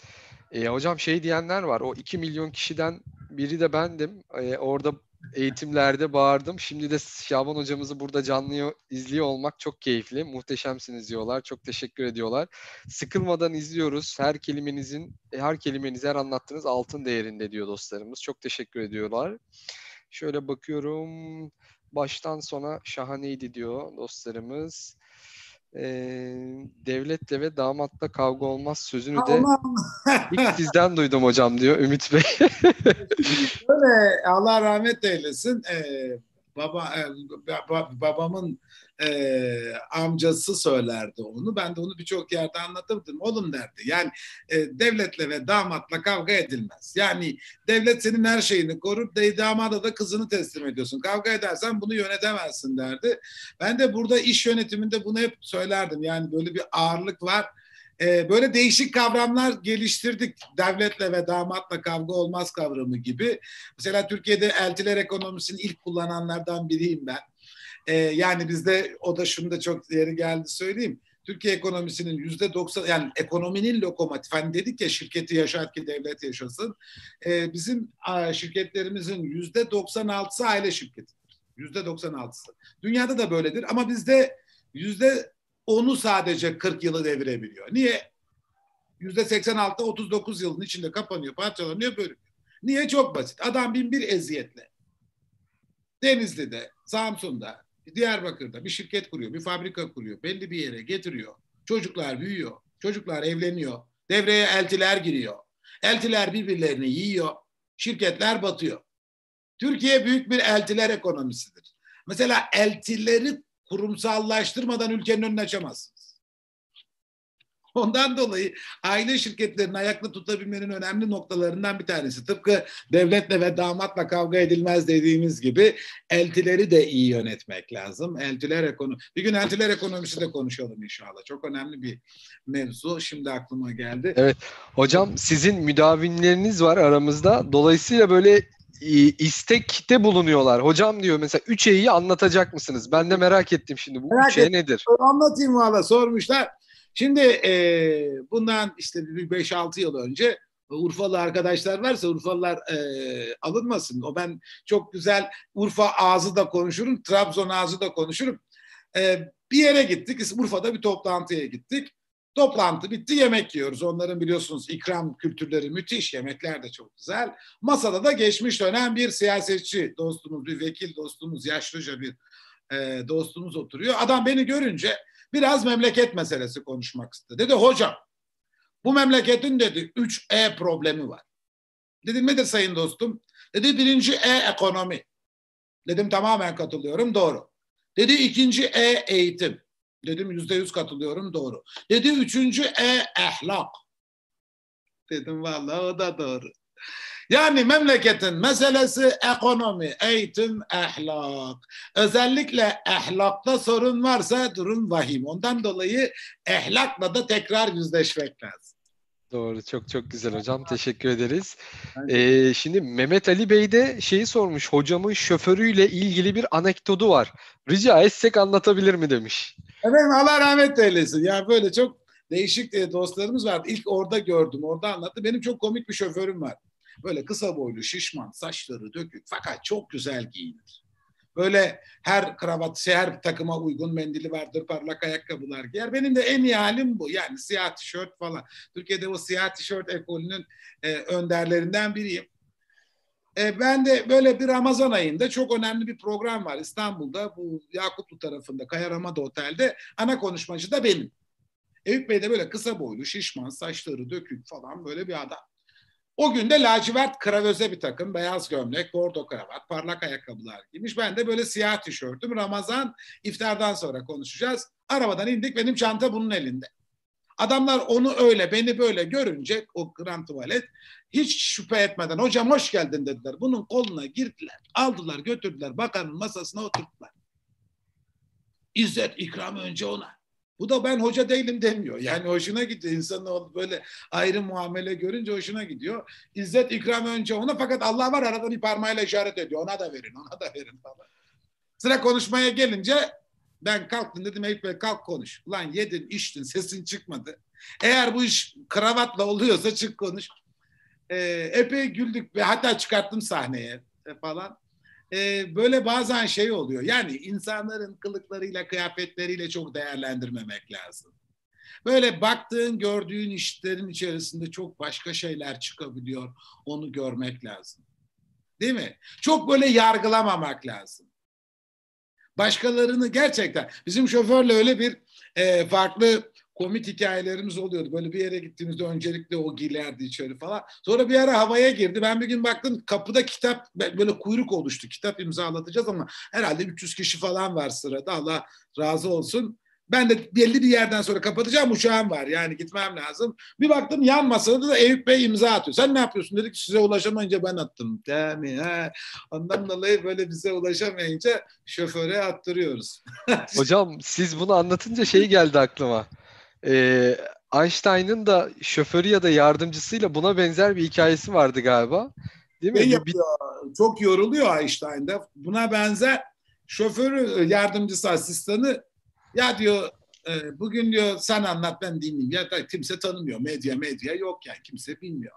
Ee, hocam şey diyenler var. O 2 milyon kişiden biri de bendim. Ee, orada eğitimlerde bağırdım. Şimdi de Şaban hocamızı burada canlı izliyor olmak çok keyifli. Muhteşemsiniz diyorlar. Çok teşekkür ediyorlar. Sıkılmadan izliyoruz. Her kelimenizin, her kelimeniz, her anlattığınız altın değerinde diyor dostlarımız. Çok teşekkür ediyorlar. Şöyle bakıyorum. Baştan sona şahaneydi diyor dostlarımız. Ee, devletle ve damatla kavga olmaz sözünü de Aman. ilk sizden duydum hocam diyor Ümit Bey. Böyle Allah rahmet eylesin. Ee, baba e, ba- babamın e, amcası söylerdi onu. Ben de onu birçok yerde anlatırdım. Oğlum derdi. Yani e, devletle ve damatla kavga edilmez. Yani devlet senin her şeyini korur. De, damada da kızını teslim ediyorsun. Kavga edersen bunu yönetemezsin derdi. Ben de burada iş yönetiminde bunu hep söylerdim. Yani böyle bir ağırlık var. Ee, böyle değişik kavramlar geliştirdik. Devletle ve damatla kavga olmaz kavramı gibi. Mesela Türkiye'de eltiler ekonomisini ilk kullananlardan biriyim ben. Ee, yani bizde o da şunu da çok yeri geldi söyleyeyim. Türkiye ekonomisinin yüzde doksan yani ekonominin lokomotif hani dedik ya şirketi yaşat ki devlet yaşasın. Ee, bizim a, şirketlerimizin yüzde doksan altısı aile şirketidir. Yüzde doksan altısı. Dünyada da böyledir ama bizde yüzde onu sadece 40 yılı devirebiliyor. Niye? Yüzde 86 39 yılın içinde kapanıyor, parçalanıyor, bölünüyor. Niye? Çok basit. Adam bin bir eziyetle. Denizli'de, Samsun'da, Diyarbakır'da bir şirket kuruyor, bir fabrika kuruyor, belli bir yere getiriyor. Çocuklar büyüyor, çocuklar evleniyor, devreye eltiler giriyor. Eltiler birbirlerini yiyor, şirketler batıyor. Türkiye büyük bir eltiler ekonomisidir. Mesela eltileri kurumsallaştırmadan ülkenin önünü açamazsınız. Ondan dolayı aile şirketlerini ayakta tutabilmenin önemli noktalarından bir tanesi. Tıpkı devletle ve damatla kavga edilmez dediğimiz gibi eltileri de iyi yönetmek lazım. Eltiler ekonomi. Bir gün eltiler ekonomisi de konuşalım inşallah. Çok önemli bir mevzu. Şimdi aklıma geldi. Evet. Hocam sizin müdavinleriniz var aramızda. Dolayısıyla böyle istekte bulunuyorlar. Hocam diyor mesela 3 E'yi anlatacak mısınız? Ben de merak ettim şimdi bu 3 E nedir? Anlatayım valla sormuşlar. Şimdi e, bundan işte bir 5-6 yıl önce Urfalı arkadaşlar varsa Urfalılar e, alınmasın. O ben çok güzel Urfa ağzı da konuşurum, Trabzon ağzı da konuşurum. E, bir yere gittik, Urfa'da bir toplantıya gittik. Toplantı bitti, yemek yiyoruz. Onların biliyorsunuz ikram kültürleri müthiş, yemekler de çok güzel. Masada da geçmiş dönem bir siyasetçi dostumuz, bir vekil dostumuz, yaşlıca bir e, dostumuz oturuyor. Adam beni görünce biraz memleket meselesi konuşmak istedi. Dedi hocam bu memleketin dedi 3 E problemi var. Dedim nedir sayın dostum? Dedi birinci E ekonomi. Dedim tamamen katılıyorum doğru. Dedi ikinci E eğitim. Dedim yüzde yüz katılıyorum doğru. Dedi üçüncü E ahlak. Dedim vallahi o da doğru. Yani memleketin meselesi ekonomi, eğitim, ahlak. Özellikle ahlakta sorun varsa durum vahim. Ondan dolayı ahlakla da tekrar yüzleşmek lazım. Doğru. Çok çok güzel hocam. Teşekkür ederiz. Ee, şimdi Mehmet Ali Bey de şeyi sormuş. Hocamın şoförüyle ilgili bir anekdotu var. Rica etsek anlatabilir mi demiş. Efendim Allah rahmet eylesin. Ya böyle çok değişik dostlarımız vardı. İlk orada gördüm. Orada anlattı. Benim çok komik bir şoförüm var. Böyle kısa boylu, şişman, saçları dökük fakat çok güzel giyinir. Böyle her kravat, her takıma uygun mendili vardır, parlak ayakkabılar giyer. Benim de en iyi halim bu. Yani siyah tişört falan. Türkiye'de o siyah tişört ekolünün e, önderlerinden biriyim. E, ben de böyle bir Ramazan ayında çok önemli bir program var İstanbul'da. Bu Yakutlu tarafında, Kaya Ramada Otel'de. Ana konuşmacı da benim. Eyüp Bey de böyle kısa boylu, şişman, saçları dökük falan böyle bir adam. O gün de lacivert kravöze bir takım, beyaz gömlek, bordo kravat, parlak ayakkabılar giymiş. Ben de böyle siyah tişörtüm. Ramazan iftardan sonra konuşacağız. Arabadan indik, benim çanta bunun elinde. Adamlar onu öyle, beni böyle görünce o grand tuvalet hiç şüphe etmeden hocam hoş geldin dediler. Bunun koluna girdiler, aldılar, götürdüler, bakanın masasına oturttular. İzzet ikram önce ona. Bu da ben hoca değilim demiyor. Yani hoşuna gidiyor. İnsanın böyle ayrı muamele görünce hoşuna gidiyor. İzzet ikram önce ona fakat Allah var aradan bir parmağıyla işaret ediyor. Ona da verin, ona da verin falan. Sıra konuşmaya gelince ben kalktım dedim Eyüp Bey kalk konuş. Ulan yedin içtin sesin çıkmadı. Eğer bu iş kravatla oluyorsa çık konuş. Ee, epey güldük ve hatta çıkarttım sahneye falan e, böyle bazen şey oluyor. Yani insanların kılıklarıyla, kıyafetleriyle çok değerlendirmemek lazım. Böyle baktığın, gördüğün işlerin içerisinde çok başka şeyler çıkabiliyor. Onu görmek lazım. Değil mi? Çok böyle yargılamamak lazım. Başkalarını gerçekten bizim şoförle öyle bir e, farklı komik hikayelerimiz oluyordu. Böyle bir yere gittiğimizde öncelikle o girerdi içeri falan. Sonra bir ara havaya girdi. Ben bir gün baktım kapıda kitap böyle kuyruk oluştu. Kitap imzalatacağız ama herhalde 300 kişi falan var sırada. Allah razı olsun. Ben de belli bir yerden sonra kapatacağım uçağım var. Yani gitmem lazım. Bir baktım yan masada da Eyüp Bey imza atıyor. Sen ne yapıyorsun dedik size ulaşamayınca ben attım. Yani he. Ondan dolayı böyle bize ulaşamayınca şoföre attırıyoruz. Hocam siz bunu anlatınca şey geldi aklıma. Ee, Einstein'ın da şoförü ya da yardımcısıyla buna benzer bir hikayesi vardı galiba. Değil mi? Ne yapıyor? Çok yoruluyor Einstein'da. Buna benzer şoförü, yardımcısı, asistanı ya diyor e, bugün diyor sen anlat ben dinleyeyim. Ya da kimse tanımıyor. Medya medya yok yani kimse bilmiyor.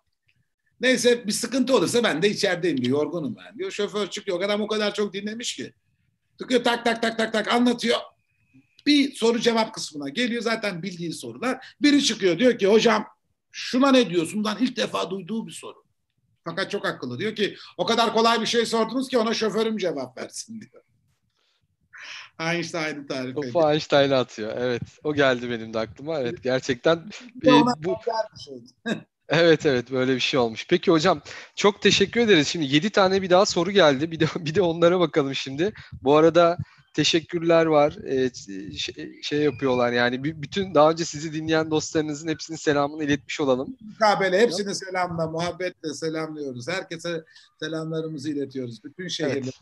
Neyse bir sıkıntı olursa ben de içerideyim diyor. Yorgunum ben diyor. Şoför çıkıyor. Adam o kadar çok dinlemiş ki. Tıkıyor tak tak tak tak tak anlatıyor bir soru cevap kısmına geliyor zaten bildiği sorular. Biri çıkıyor diyor ki hocam şuna ne diyorsun? Bundan ilk defa duyduğu bir soru. Fakat çok akıllı diyor ki o kadar kolay bir şey sordunuz ki ona şoförüm cevap versin diyor. Einstein'ı tarif ediyor. Topu Einstein'ı atıyor. Evet. O geldi benim de aklıma. Evet gerçekten e, bu Evet evet böyle bir şey olmuş. Peki hocam çok teşekkür ederiz. Şimdi 7 tane bir daha soru geldi. Bir de bir de onlara bakalım şimdi. Bu arada teşekkürler var. E, şey, şey yapıyorlar yani bütün daha önce sizi dinleyen dostlarınızın hepsinin selamını iletmiş olalım. Mukabele hepsini selamla, muhabbetle selamlıyoruz. Herkese selamlarımızı iletiyoruz. Bütün şehirler. Evet.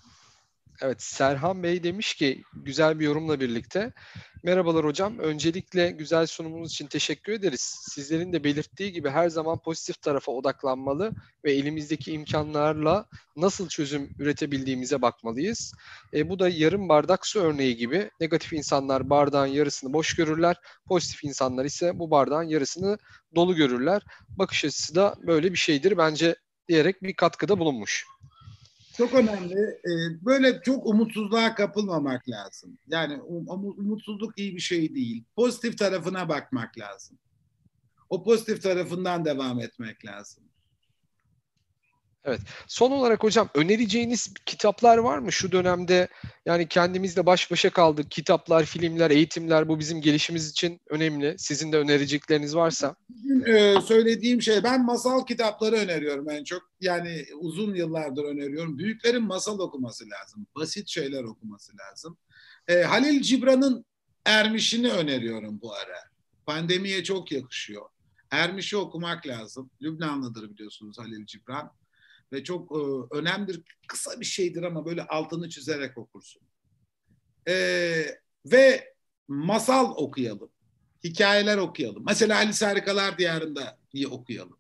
Evet, Serhan Bey demiş ki güzel bir yorumla birlikte. Merhabalar hocam. Öncelikle güzel sunumunuz için teşekkür ederiz. Sizlerin de belirttiği gibi her zaman pozitif tarafa odaklanmalı ve elimizdeki imkanlarla nasıl çözüm üretebildiğimize bakmalıyız. E, bu da yarım bardak su örneği gibi. Negatif insanlar bardağın yarısını boş görürler. Pozitif insanlar ise bu bardağın yarısını dolu görürler. Bakış açısı da böyle bir şeydir bence diyerek bir katkıda bulunmuş. Çok önemli. Ee, böyle çok umutsuzluğa kapılmamak lazım. Yani um, umutsuzluk iyi bir şey değil. Pozitif tarafına bakmak lazım. O pozitif tarafından devam etmek lazım. Evet. Son olarak hocam önereceğiniz kitaplar var mı şu dönemde? Yani kendimizle baş başa kaldık. Kitaplar, filmler, eğitimler bu bizim gelişimiz için önemli. Sizin de önerecekleriniz varsa. Bugün e, söylediğim şey ben masal kitapları öneriyorum en çok. Yani uzun yıllardır öneriyorum. Büyüklerin masal okuması lazım. Basit şeyler okuması lazım. E, Halil Cibran'ın Ermiş'ini öneriyorum bu ara. Pandemiye çok yakışıyor. Ermiş'i okumak lazım. Lübnanlıdır biliyorsunuz Halil Cibran ve çok e, önemlidir. Kısa bir şeydir ama böyle altını çizerek okursun. E, ve masal okuyalım. Hikayeler okuyalım. Mesela Alice Harikalar Diyarı'nda diye okuyalım.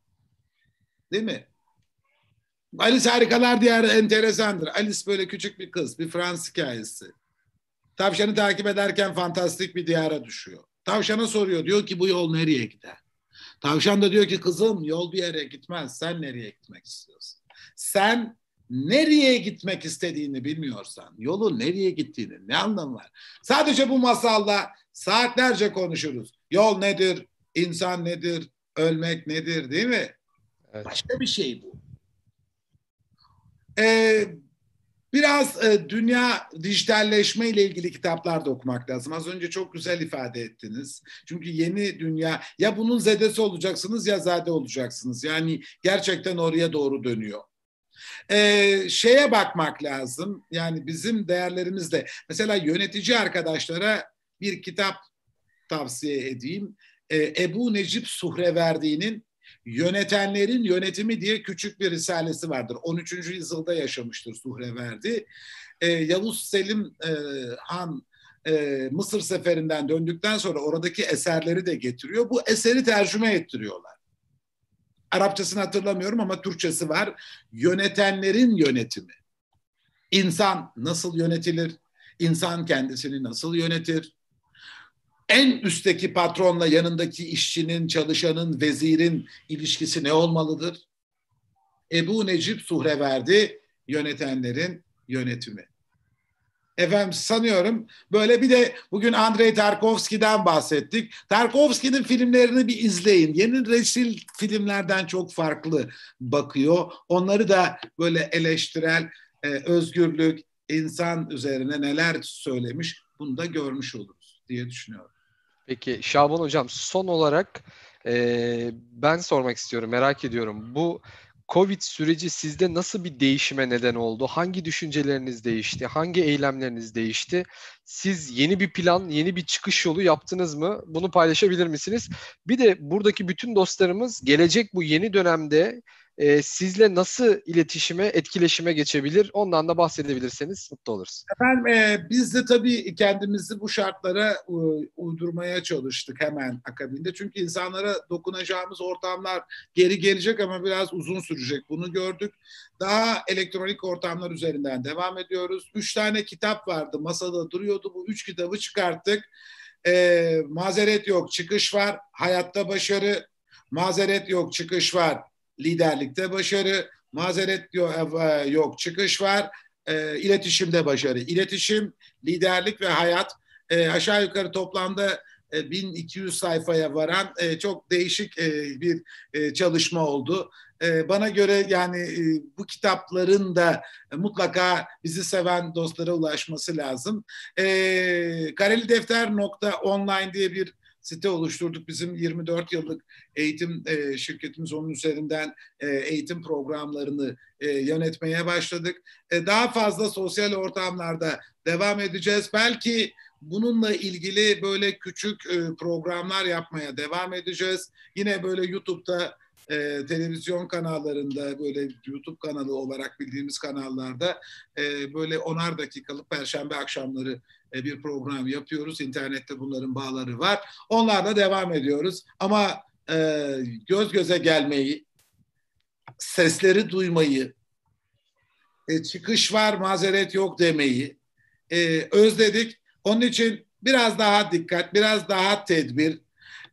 Değil mi? Alice Harikalar Diyarı enteresandır. Alice böyle küçük bir kız, bir Fransız hikayesi. Tavşanı takip ederken fantastik bir diyara düşüyor. Tavşana soruyor, diyor ki bu yol nereye gider? Tavşan da diyor ki kızım yol bir yere gitmez. Sen nereye gitmek istiyorsun? Sen nereye gitmek istediğini bilmiyorsan, yolun nereye gittiğini ne anlamı var? Sadece bu masalla saatlerce konuşuruz. Yol nedir? İnsan nedir? Ölmek nedir? Değil mi? Evet. Başka bir şey bu. Ee, biraz e, dünya dijitalleşme ile ilgili kitaplar da okumak lazım. Az önce çok güzel ifade ettiniz. Çünkü yeni dünya ya bunun zedesi olacaksınız ya zade olacaksınız. Yani gerçekten oraya doğru dönüyor. Ee, şeye bakmak lazım. Yani bizim değerlerimizde mesela yönetici arkadaşlara bir kitap tavsiye edeyim. Ee, Ebu Necip Suhreverdi'nin Yönetenlerin Yönetimi diye küçük bir risalesi vardır. 13. yüzyılda yaşamıştır Suhreverdi. Ee, Yavuz Selim e, Han e, Mısır seferinden döndükten sonra oradaki eserleri de getiriyor. Bu eseri tercüme ettiriyorlar. Arapçasını hatırlamıyorum ama Türkçesi var. Yönetenlerin yönetimi. İnsan nasıl yönetilir? İnsan kendisini nasıl yönetir? En üstteki patronla yanındaki işçinin, çalışanın, vezirin ilişkisi ne olmalıdır? Ebu Necip Suhreverdi yönetenlerin yönetimi. Efendim sanıyorum böyle bir de bugün Andrei Tarkovski'den bahsettik. Tarkovski'nin filmlerini bir izleyin. Yeni resil filmlerden çok farklı bakıyor. Onları da böyle eleştirel, e, özgürlük, insan üzerine neler söylemiş bunu da görmüş oluruz diye düşünüyorum. Peki Şaban Hocam son olarak e, ben sormak istiyorum, merak ediyorum. Bu Covid süreci sizde nasıl bir değişime neden oldu? Hangi düşünceleriniz değişti? Hangi eylemleriniz değişti? Siz yeni bir plan, yeni bir çıkış yolu yaptınız mı? Bunu paylaşabilir misiniz? Bir de buradaki bütün dostlarımız gelecek bu yeni dönemde e, sizle nasıl iletişime, etkileşime geçebilir? Ondan da bahsedebilirseniz mutlu oluruz. Efendim e, biz de tabii kendimizi bu şartlara e, uydurmaya çalıştık hemen akabinde. Çünkü insanlara dokunacağımız ortamlar geri gelecek ama biraz uzun sürecek. Bunu gördük. Daha elektronik ortamlar üzerinden devam ediyoruz. Üç tane kitap vardı masada duruyordu. Bu üç kitabı çıkarttık. E, mazeret yok, çıkış var. Hayatta başarı. Mazeret yok, çıkış var liderlikte başarı, mazeret e, yok, çıkış var, e, iletişimde başarı. İletişim, liderlik ve hayat e, aşağı yukarı toplamda 1200 sayfaya varan çok değişik bir çalışma oldu. Bana göre yani bu kitapların da mutlaka bizi seven dostlara ulaşması lazım. Kareli Defter nokta online diye bir site oluşturduk. Bizim 24 yıllık eğitim e, şirketimiz onun üzerinden e, eğitim programlarını e, yönetmeye başladık. E, daha fazla sosyal ortamlarda devam edeceğiz. Belki bununla ilgili böyle küçük e, programlar yapmaya devam edeceğiz. Yine böyle YouTube'da e, televizyon kanallarında böyle YouTube kanalı olarak bildiğimiz kanallarda e, böyle onar dakikalık perşembe akşamları bir program yapıyoruz. İnternette bunların bağları var. Onlarla devam ediyoruz. Ama e, göz göze gelmeyi, sesleri duymayı, e, çıkış var mazeret yok demeyi e, özledik. Onun için biraz daha dikkat, biraz daha tedbir.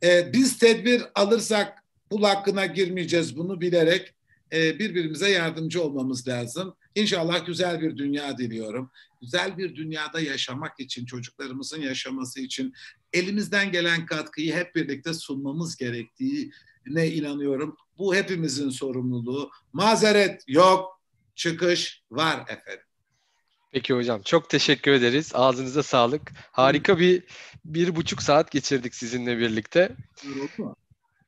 E, biz tedbir alırsak Kul hakkına girmeyeceğiz bunu bilerek e, birbirimize yardımcı olmamız lazım. İnşallah güzel bir dünya diliyorum. Güzel bir dünyada yaşamak için, çocuklarımızın yaşaması için elimizden gelen katkıyı hep birlikte sunmamız gerektiğine inanıyorum. Bu hepimizin sorumluluğu. Mazeret yok, çıkış var efendim. Peki hocam çok teşekkür ederiz. Ağzınıza sağlık. Harika bir bir buçuk saat geçirdik sizinle birlikte. Yoruldu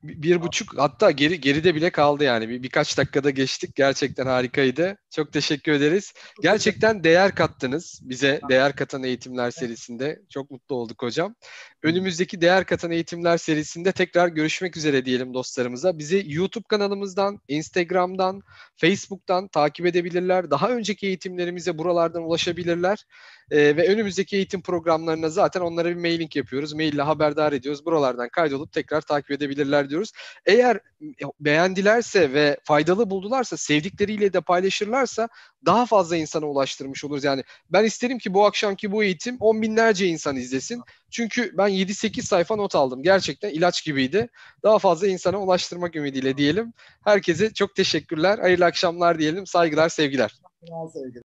bir buçuk hatta geri geride bile kaldı yani. Bir, birkaç dakikada geçtik. Gerçekten harikaydı. Çok teşekkür ederiz. Gerçekten değer kattınız bize değer katan eğitimler serisinde. Çok mutlu olduk hocam. Önümüzdeki değer katan eğitimler serisinde tekrar görüşmek üzere diyelim dostlarımıza. Bizi YouTube kanalımızdan, Instagram'dan, Facebook'tan takip edebilirler. Daha önceki eğitimlerimize buralardan ulaşabilirler. Ee, ve önümüzdeki eğitim programlarına zaten onlara bir mailing yapıyoruz. Maille haberdar ediyoruz. Buralardan kaydolup tekrar takip edebilirler diyoruz. Eğer beğendilerse ve faydalı buldularsa, sevdikleriyle de paylaşırlarsa daha fazla insana ulaştırmış oluruz. Yani ben isterim ki bu akşamki bu eğitim on binlerce insan izlesin. Çünkü ben 7-8 sayfa not aldım. Gerçekten ilaç gibiydi. Daha fazla insana ulaştırmak ümidiyle diyelim. Herkese çok teşekkürler. Hayırlı akşamlar diyelim. Saygılar, sevgiler. Sevgiler.